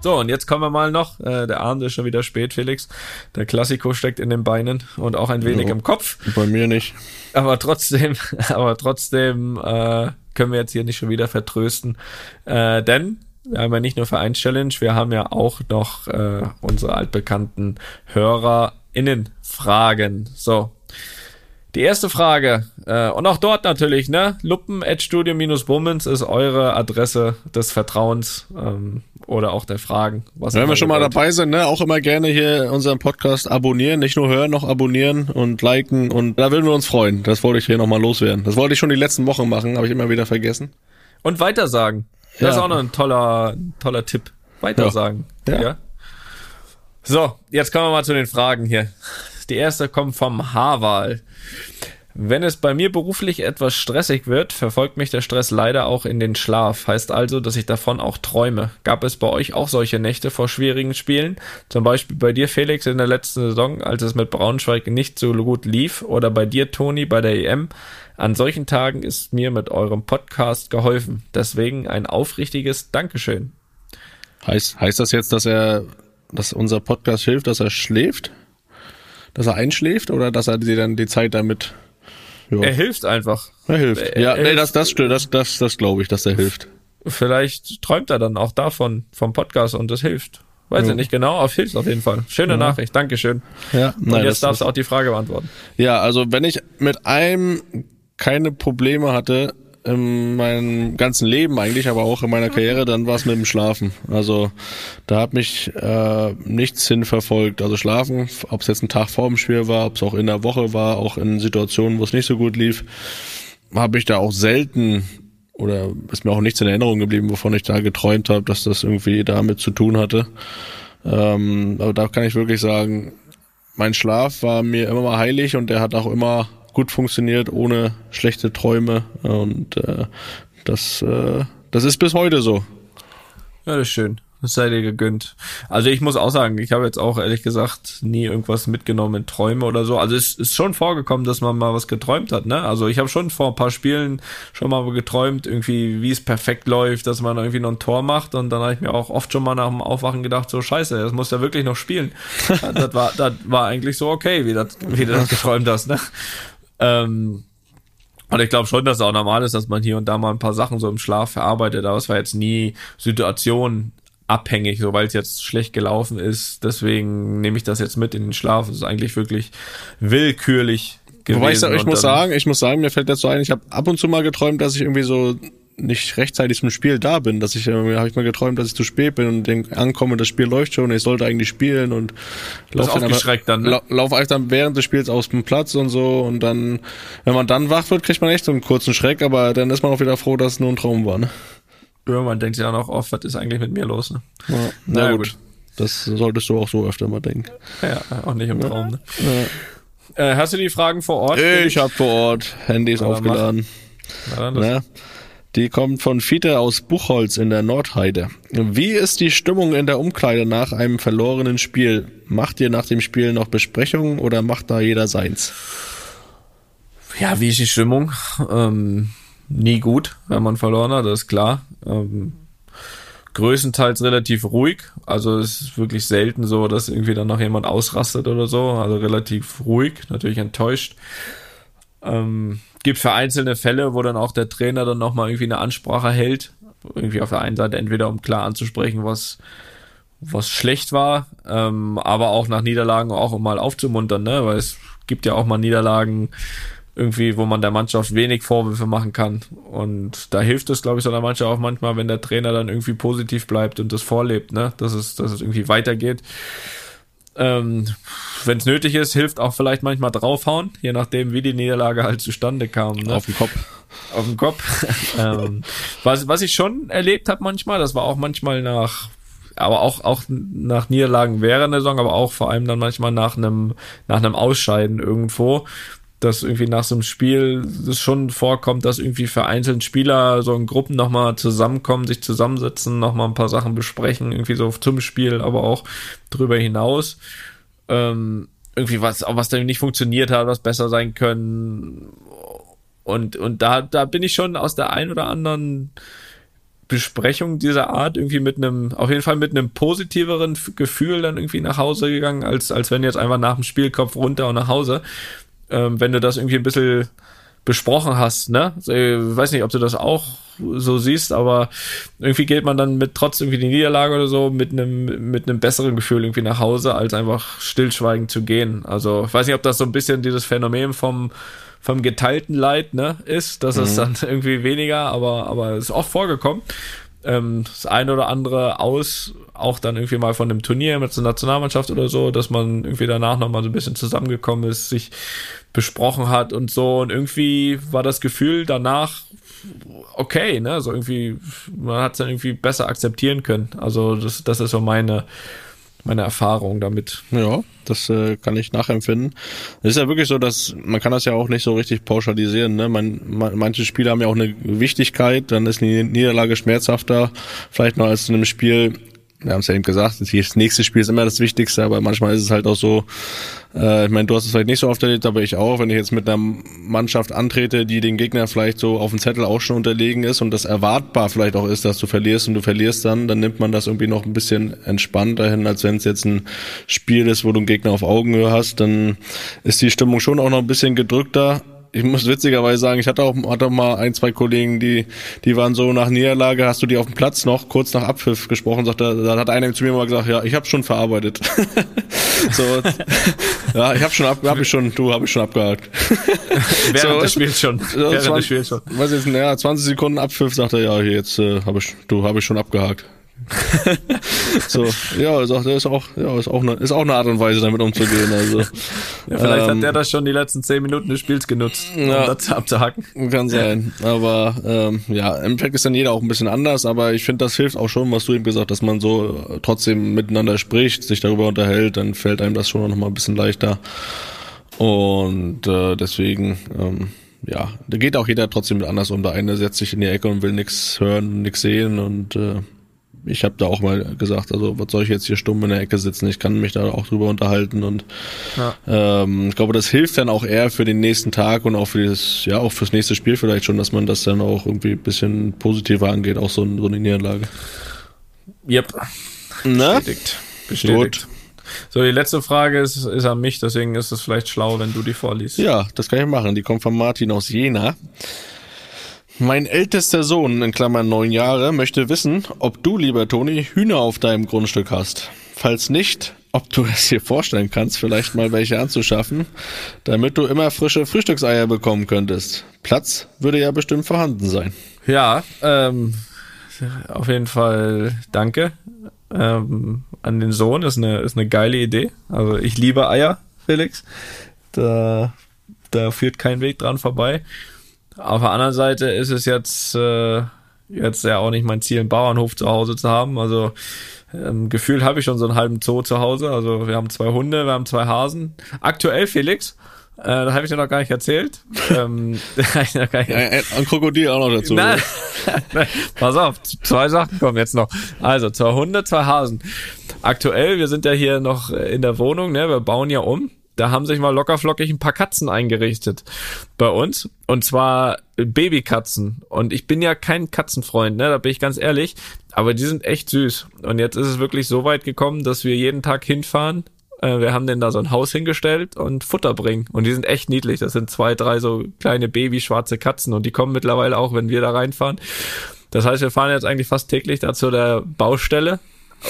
So, und jetzt kommen wir mal noch. Äh, der Abend ist schon wieder spät, Felix. Der Klassiko steckt in den Beinen und auch ein wenig Ja. im Kopf. Bei mir nicht. Aber trotzdem, aber trotzdem äh, können wir jetzt hier nicht schon wieder vertrösten. Äh, denn wir haben ja nicht nur Vereins-Challenge, wir haben ja auch noch äh, unsere altbekannten HörerInnen-Fragen. So. Die erste Frage, äh, und auch dort natürlich, ne? Luppen at studio-bummens ist eure Adresse des Vertrauens ähm, oder auch der Fragen. Was Wenn wir schon mal dabei sind, ne, auch immer gerne hier unseren Podcast abonnieren, nicht nur hören, noch abonnieren und liken und da würden wir uns freuen. Das wollte ich hier nochmal loswerden. Das wollte ich schon die letzten Wochen machen, habe ich immer wieder vergessen. Und weitersagen. Das Ja. ist auch noch ein toller, toller Tipp. Weitersagen. Ja. Ja. So, jetzt kommen wir mal zu den Fragen hier. Die erste kommt vom Haarwahl. Wenn es bei mir beruflich etwas stressig wird, verfolgt mich der Stress leider auch in den Schlaf. Heißt also, dass ich davon auch träume. Gab es bei euch auch solche Nächte vor schwierigen Spielen? Zum Beispiel bei dir, Felix, in der letzten Saison, als es mit Braunschweig nicht so gut lief? Oder bei dir, Toni, bei der EM? An solchen Tagen ist mir mit eurem Podcast geholfen. Deswegen ein aufrichtiges Dankeschön. Heißt, heißt das jetzt, dass er, dass unser Podcast hilft, dass er schläft? Dass er einschläft oder dass er dir dann die Zeit damit. Ja. Er hilft einfach. Er hilft. Er- ja, er nee, hilft. das, das stimmt, das, das, das glaube ich, dass er hilft. Vielleicht träumt er dann auch davon, vom Podcast und das hilft. Weiß Ja. ich nicht genau, aber hilft auf jeden Fall. Schöne Ja. Nachricht, Dankeschön. Ja, und nein, jetzt darfst du auch die Frage beantworten. Ja, also wenn ich mit einem keine Probleme hatte in meinem ganzen Leben eigentlich, aber auch in meiner Karriere, dann war es mit dem Schlafen. Also da hat mich äh, nichts hinverfolgt. Also Schlafen, ob es jetzt ein Tag vor dem Spiel war, ob es auch in der Woche war, auch in Situationen, wo es nicht so gut lief, habe ich da auch selten oder ist mir auch nichts in Erinnerung geblieben, wovon ich da geträumt habe, dass das irgendwie damit zu tun hatte. Ähm, aber da kann ich wirklich sagen, mein Schlaf war mir immer mal heilig und der hat auch immer gut funktioniert, ohne schlechte Träume. Und äh, das, äh, das ist bis heute so. Ja, das ist schön. Das sei dir gegönnt. Also ich muss auch sagen, ich habe jetzt auch ehrlich gesagt nie irgendwas mitgenommen in Träume oder so. Also es ist schon vorgekommen, dass man mal was geträumt hat, ne? Also ich habe schon vor ein paar Spielen schon mal geträumt, irgendwie, wie es perfekt läuft, dass man irgendwie noch ein Tor macht und dann habe ich mir auch oft schon mal nach dem Aufwachen gedacht, so scheiße, das muss ja wirklich noch spielen. das war, das war eigentlich so okay, wie, das, wie du das geträumt hast, ne? Ähm, und ich glaube schon, dass es auch normal ist, dass man hier und da mal ein paar Sachen so im Schlaf verarbeitet, aber es war jetzt nie Situation abhängig, so weil es jetzt schlecht gelaufen ist. Deswegen nehme ich das jetzt mit in den Schlaf. Es ist eigentlich wirklich willkürlich gewesen. Wobei ich, ich muss sagen, ich muss sagen, mir fällt so ein, ich habe ab und zu mal geträumt, dass ich irgendwie so nicht rechtzeitig zum Spiel da bin, dass ich, äh, habe ich mal geträumt, dass ich zu spät bin und denk, ankomme, das Spiel läuft schon, ich sollte eigentlich spielen und bist aufgeschreckt dann, ne? lau, lauf eigentlich dann während des Spiels aus dem Platz und so und dann, wenn man dann wach wird, kriegt man echt so einen kurzen Schreck, aber dann ist man auch wieder froh, dass es nur ein Traum war, ne? Ja, man denkt sich auch noch oft, was ist eigentlich mit mir los, ne? Ja, na Na gut. gut. Das solltest du auch so öfter mal denken. Ja, auch nicht im Traum, ne? Äh, hast du die Fragen vor Ort? Ich habe vor Ort Handys dann aufgeladen. Na, dann? Die kommt von Fiete aus Buchholz in der Nordheide. Wie ist die Stimmung in der Umkleide nach einem verlorenen Spiel? Macht ihr nach dem Spiel noch Besprechungen oder macht da jeder seins? Ja, wie ist die Stimmung? Ähm, nie gut, wenn man verloren hat, das ist klar. Ähm, größtenteils relativ ruhig. Also es ist wirklich selten so, dass irgendwie dann noch jemand ausrastet oder so. Also relativ ruhig, natürlich enttäuscht. Ähm, gibt vereinzelte Fälle, wo dann auch der Trainer dann nochmal irgendwie eine Ansprache hält. Irgendwie auf der einen Seite entweder um klar anzusprechen, was was schlecht war, ähm, aber auch nach Niederlagen auch um mal aufzumuntern, ne? Weil es gibt ja auch mal Niederlagen irgendwie, wo man der Mannschaft wenig Vorwürfe machen kann. Und da hilft es, glaube ich, so der Mannschaft auch manchmal, wenn der Trainer dann irgendwie positiv bleibt und das vorlebt, ne? Dass es, dass es irgendwie weitergeht. Ähm, wenn es nötig ist, hilft auch vielleicht manchmal draufhauen, je nachdem, wie die Niederlage halt zustande kam. Ne? Auf den Kopf. Auf den Kopf. ähm, was, was ich schon erlebt habe manchmal, das war auch manchmal nach aber auch auch nach Niederlagen während der Saison, aber auch vor allem dann manchmal nach einem nach einem Ausscheiden irgendwo, dass irgendwie nach so einem Spiel es schon vorkommt, dass irgendwie vereinzelt Spieler so in Gruppen nochmal zusammenkommen, sich zusammensetzen, nochmal ein paar Sachen besprechen, irgendwie so zum Spiel, aber auch drüber hinaus. Ähm, irgendwie was, auch was dann nicht funktioniert hat, was besser sein können. Und, und da, da bin ich schon aus der ein oder anderen Besprechung dieser Art irgendwie mit einem, auf jeden Fall mit einem positiveren Gefühl dann irgendwie nach Hause gegangen, als, als wenn jetzt einfach nach dem Spielkopf runter und nach Hause. Ähm, wenn du das irgendwie ein bisschen besprochen hast, ne? Ich weiß nicht, ob du das auch so siehst, aber irgendwie geht man dann mit trotz irgendwie die Niederlage oder so mit einem mit einem besseren Gefühl irgendwie nach Hause, als einfach stillschweigend zu gehen. Also ich weiß nicht, ob das so ein bisschen dieses Phänomen vom vom geteilten Leid ne ist, dass es Mhm. dann irgendwie weniger, aber aber es ist oft vorgekommen. Ähm, das eine oder andere aus, auch dann irgendwie mal von einem Turnier mit der Nationalmannschaft oder so, dass man irgendwie danach nochmal so ein bisschen zusammengekommen ist, sich besprochen hat und so. Und irgendwie war das Gefühl danach okay, ne? So irgendwie, man hat es dann irgendwie besser akzeptieren können. Also das, das ist so meine, meine Erfahrung damit. Ja, das äh, kann ich nachempfinden. Es ist ja wirklich so, dass man kann das ja auch nicht so richtig pauschalisieren. Ne? Man, man, manche Spiele haben ja auch eine Wichtigkeit, dann ist eine Niederlage schmerzhafter, vielleicht noch als in einem Spiel. Wir haben es ja eben gesagt, das nächste Spiel ist immer das Wichtigste, aber manchmal ist es halt auch so, äh, ich meine, du hast es vielleicht nicht so oft erlebt, aber ich auch, wenn ich jetzt mit einer Mannschaft antrete, die den Gegner vielleicht so auf dem Zettel auch schon unterlegen ist und das erwartbar vielleicht auch ist, dass du verlierst und du verlierst dann, dann nimmt man das irgendwie noch ein bisschen entspannter hin, als wenn es jetzt ein Spiel ist, wo du einen Gegner auf Augenhöhe hast, dann ist die Stimmung schon auch noch ein bisschen gedrückter. Ich muss witzigerweise sagen, ich hatte auch, hatte auch mal ein, zwei Kollegen, die, die waren so nach Niederlage, hast du die auf dem Platz noch kurz nach Abpfiff gesprochen, sagt, da, da hat einer zu mir mal gesagt, ja, ich habe schon verarbeitet. so, ja, ich habe schon ab, hab ich schon, du habe ich schon abgehakt. Während des Spiels schon. So, Während des 20, Spiels schon. Was jetzt, naja, 20 Sekunden Abpfiff, sagt er, ja, jetzt äh, habe ich, du habe ich schon abgehakt. so, ja, sagt er, ist auch, ja, ist auch eine, ist auch eine Art und Weise, damit umzugehen. Also, Ja, vielleicht ähm, hat der das schon die letzten zehn Minuten des Spiels genutzt, um Ja. das abzuhacken. Kann sein. Aber ähm, ja, im Endeffekt ist dann jeder auch ein bisschen anders, aber ich finde, das hilft auch schon, was du eben gesagt hast, dass man so äh, trotzdem miteinander spricht, sich darüber unterhält, dann fällt einem das schon noch mal ein bisschen leichter. Und äh, deswegen, ähm, ja, da geht auch jeder trotzdem mit anders um. Der eine setzt sich in die Ecke und will nichts hören, nichts sehen und äh, ich habe da auch mal gesagt, also was soll ich jetzt hier stumm in der Ecke sitzen? Ich kann mich da auch drüber unterhalten und Ja. ähm, ich glaube, das hilft dann auch eher für den nächsten Tag und auch für das, ja, auch fürs nächste Spiel vielleicht schon, dass man das dann auch irgendwie ein bisschen positiver angeht, auch so, ein- so eine Niederlage. Yep. Na? Bestätigt. Bestätigt. So, die letzte Frage ist, ist an mich, deswegen ist es vielleicht schlau, wenn du die vorliest. Ja, das kann ich machen. Die kommt von Martin aus Jena. Mein ältester Sohn, in Klammern neun Jahre, möchte wissen, ob du, lieber Toni, Hühner auf deinem Grundstück hast. Falls nicht, ob du es dir vorstellen kannst, vielleicht mal welche anzuschaffen, damit du immer frische Frühstückseier bekommen könntest. Platz würde ja bestimmt vorhanden sein. Ja, ähm, auf jeden Fall danke ähm, an den Sohn. Ist eine, ist eine geile Idee. Also ich liebe Eier, Felix. Da, da führt kein Weg dran vorbei. Auf der anderen Seite ist es jetzt, äh, jetzt ja auch nicht mein Ziel, einen Bauernhof zu Hause zu haben. Also ähm, Gefühl habe ich schon so einen halben Zoo zu Hause. Also wir haben zwei Hunde, wir haben zwei Hasen. Aktuell, Felix, äh, da habe ich dir noch gar nicht erzählt. ähm, ich noch gar nicht Ja, ein Krokodil auch noch dazu. Nein, pass auf, zwei Sachen kommen jetzt noch. Also zwei Hunde, zwei Hasen. Aktuell, wir sind ja hier noch in der Wohnung, ne? Wir bauen ja um. Da haben sich mal lockerflockig ein paar Katzen eingerichtet bei uns. Und zwar Babykatzen. Und ich bin ja kein Katzenfreund, ne? Da bin ich ganz ehrlich. Aber die sind echt süß. Und jetzt ist es wirklich so weit gekommen, dass wir jeden Tag hinfahren. Äh, Wir haben denen da so ein Haus hingestellt und Futter bringen. Und die sind echt niedlich. Das sind zwei, drei so kleine Baby-schwarze Katzen. Und die kommen mittlerweile auch, wenn wir da reinfahren. Das heißt, wir fahren jetzt eigentlich fast täglich da zu der Baustelle,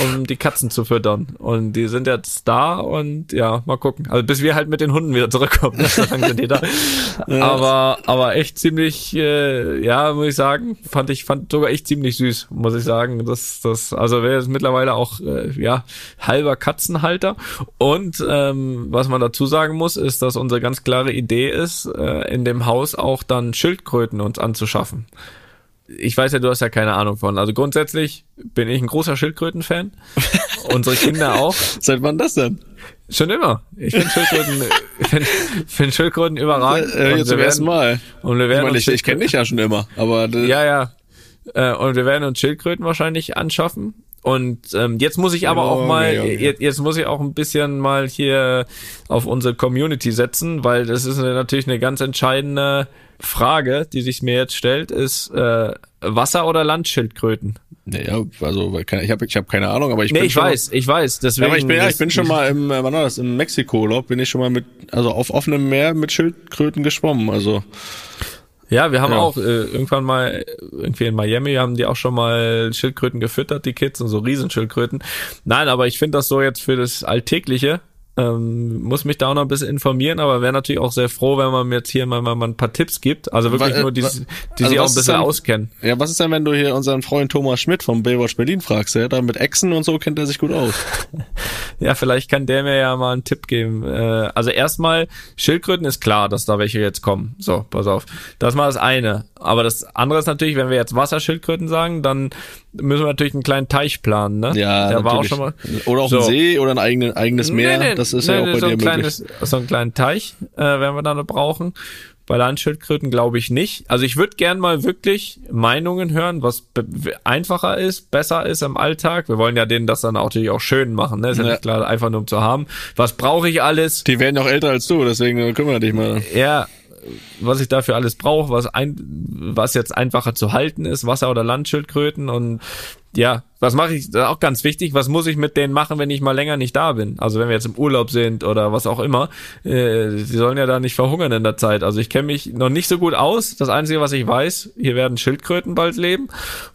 um die Katzen zu füttern. Und die sind jetzt da und ja, mal gucken. Also bis wir halt mit den Hunden wieder zurückkommen, lange sind die da. Aber, aber echt ziemlich, äh, ja, muss ich sagen, fand ich, fand sogar echt ziemlich süß, muss ich sagen. Das, das, also wer ist mittlerweile auch, äh, ja, halber Katzenhalter. Und ähm, was man dazu sagen muss, ist, dass unsere ganz klare Idee ist, äh, in dem Haus auch dann Schildkröten uns anzuschaffen ich weiß ja, du hast ja keine Ahnung von. Also grundsätzlich bin ich ein großer Schildkröten-Fan. Unsere Kinder auch. Seit wann das denn? Schon immer. Ich finde Schildkröten, find, find Schildkröten überragend. Äh, jetzt Und zum wir ersten werden- Mal. Und wir werden ich meine, ich, ich kenne dich ja schon immer, aber das- ja, ja. Äh, und wir werden uns Schildkröten wahrscheinlich anschaffen. Und ähm, jetzt muss ich aber Ja, auch mal, okay, okay. Jetzt, jetzt muss ich auch ein bisschen mal hier auf unsere Community setzen, weil das ist natürlich eine ganz entscheidende Frage, die sich mir jetzt stellt, ist äh, Wasser- oder Landschildkröten? Naja, also ich habe ich hab keine Ahnung, aber ich nee, bin ich schon weiß, ich weiß. Deswegen, ja, aber ich bin, ja, ich bin schon mal im, äh, wann war das, im Mexiko-Urlaub, bin ich schon mal mit, also auf offenem Meer mit Schildkröten geschwommen, also. Ja, wir haben Ja. auch äh, irgendwann mal, irgendwie in Miami, haben die auch schon mal Schildkröten gefüttert, die Kids, und so Riesenschildkröten. Nein, aber ich finde das so jetzt für das Alltägliche, ähm, muss mich da auch noch ein bisschen informieren, aber wäre natürlich auch sehr froh, wenn man mir jetzt hier mal, mal, mal ein paar Tipps gibt. Also wirklich Wa- nur, die, wa- die also sich auch was ein bisschen denn- auskennen. Ja, was ist denn, wenn du hier unseren Freund Thomas Schmidt vom Baywatch Berlin fragst, der da mit Echsen und so kennt er sich gut aus. Ja, vielleicht kann der mir ja mal einen Tipp geben. Äh, also erstmal, Schildkröten ist klar, dass da welche jetzt kommen. So, pass auf. Das mal das eine. Aber das andere ist natürlich, wenn wir jetzt Wasserschildkröten sagen, dann müssen wir natürlich einen kleinen Teich planen, ne? Ja, Der war auch natürlich. schon mal. Oder auch So. ein See oder ein eigene, eigenes Meer, Nee, nee, das ist nee, ja auch bei so dir ein möglich. kleines, so einen kleinen Teich äh, werden wir dann noch brauchen. Bei Landschildkröten glaube ich nicht. Also ich würde gern mal wirklich Meinungen hören, was einfacher ist, besser ist im Alltag. Wir wollen ja denen das dann auch natürlich auch schön machen. Ne? Ist ja, Ja. nicht klar, einfach nur um zu haben. Was brauche ich alles? Die werden auch älter als du, deswegen kümmere dich mal. Ja, was ich dafür alles brauche, was ein, was jetzt einfacher zu halten ist, Wasser- oder Landschildkröten und ja, was mache ich, das ist auch ganz wichtig, was muss ich mit denen machen, wenn ich mal länger nicht da bin? Also wenn wir jetzt im Urlaub sind oder was auch immer, äh, sie sollen ja da nicht verhungern in der Zeit. Also ich kenne mich noch nicht so gut aus. Das Einzige, was ich weiß, hier werden Schildkröten bald leben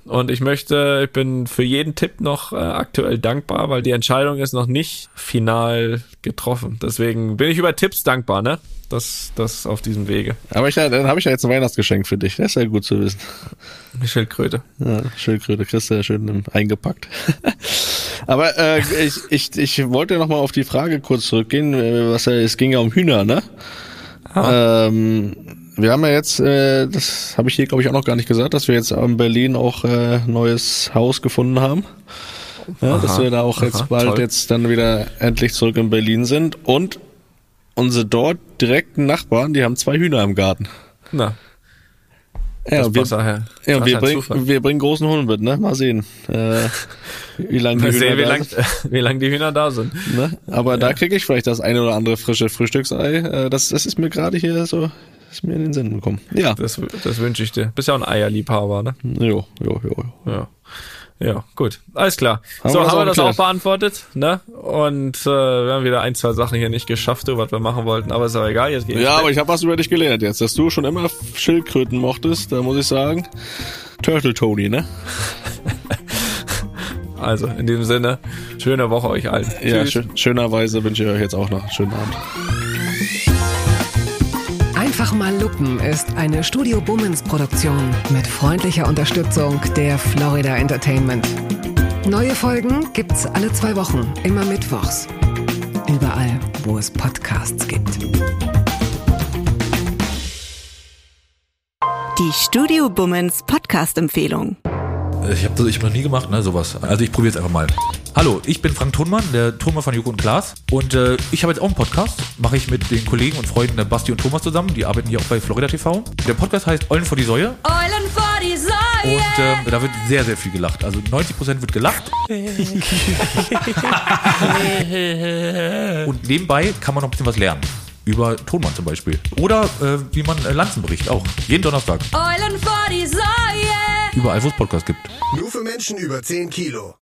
und ich möchte, ich bin für jeden Tipp noch äh, aktuell dankbar, weil die Entscheidung ist noch nicht final getroffen. Deswegen bin ich über Tipps dankbar, ne? Das, das auf diesem Wege. Aber ich, dann habe ich ja jetzt ein Weihnachtsgeschenk für dich. Das ist ja gut zu wissen. Eine Schildkröte. Ja, Schildkröte kriegst du ja schön im- eingepackt. Aber äh, ich, ich, ich wollte noch mal auf die Frage kurz zurückgehen, äh, was ja, es ging ja um Hühner, ne? Ähm, wir haben ja jetzt, äh, das habe ich hier glaube ich auch noch gar nicht gesagt, dass wir jetzt in Berlin auch äh, neues Haus gefunden haben. Ja, dass wir da auch jetzt aha, bald toll. jetzt dann wieder endlich zurück in Berlin sind und unsere dort direkten Nachbarn, die haben zwei Hühner im Garten. Na. Ja, wir, passt daher. ja, wir, bringen, Zufall. wir bringen großen Hund mit, ne? Mal sehen, äh, wie lange die Hühner sehen, wie da lang, sind. wie lang die Hühner da sind. Ne? Aber da kriege ich vielleicht das eine oder andere frische Frühstücksei. Äh, das, das ist mir gerade hier so, ist mir in den Sinn gekommen. Ja. Das, das wünsche ich dir. Bist ja auch ein Eierliebhaber, ne? Jo, jo, jo. jo. Ja. Ja, gut. Alles klar. Haben so, wir haben wir das auch beantwortet, ne? Und äh, wir haben wieder ein, zwei Sachen hier nicht geschafft, was wir machen wollten, aber ist auch egal. Jetzt geht's Ja, aber ich habe was über dich gelernt jetzt, dass du schon immer Schildkröten mochtest. Da muss ich sagen, Turtle Tony, ne? Also in diesem Sinne, schöne Woche euch allen. Ja, schön, schönerweise wünsche ich euch jetzt auch noch einen schönen Abend. Einfach mal Lupen ist eine Studio Bummens Produktion mit freundlicher Unterstützung der Florida Entertainment. Neue Folgen gibt's alle zwei Wochen, immer mittwochs. Überall, wo es Podcasts gibt. Die Studio Bummens Podcast-Empfehlung. Ich habe das ich hab noch nie gemacht, ne, sowas. Also ich probiere es einfach mal. Hallo, ich bin Frank Thunmann, der Thunmann von Joko und Klaas. Und äh, ich habe jetzt auch einen Podcast. Mache ich mit den Kollegen und Freunden äh, Basti und Thomas zusammen. Die arbeiten hier auch bei Florida TV. Der Podcast heißt Eulen vor die Säue. Eulen vor die Säue. Und ähm, da wird sehr, sehr viel gelacht. Also 90% wird gelacht. und nebenbei kann man noch ein bisschen was lernen. Über Tonmann zum Beispiel. Oder äh, wie man äh, Lanzen bricht auch. Jeden Donnerstag. Eulen vor die Säue. Überall, wo es Podcasts gibt. Nur für Menschen über 10 Kilo.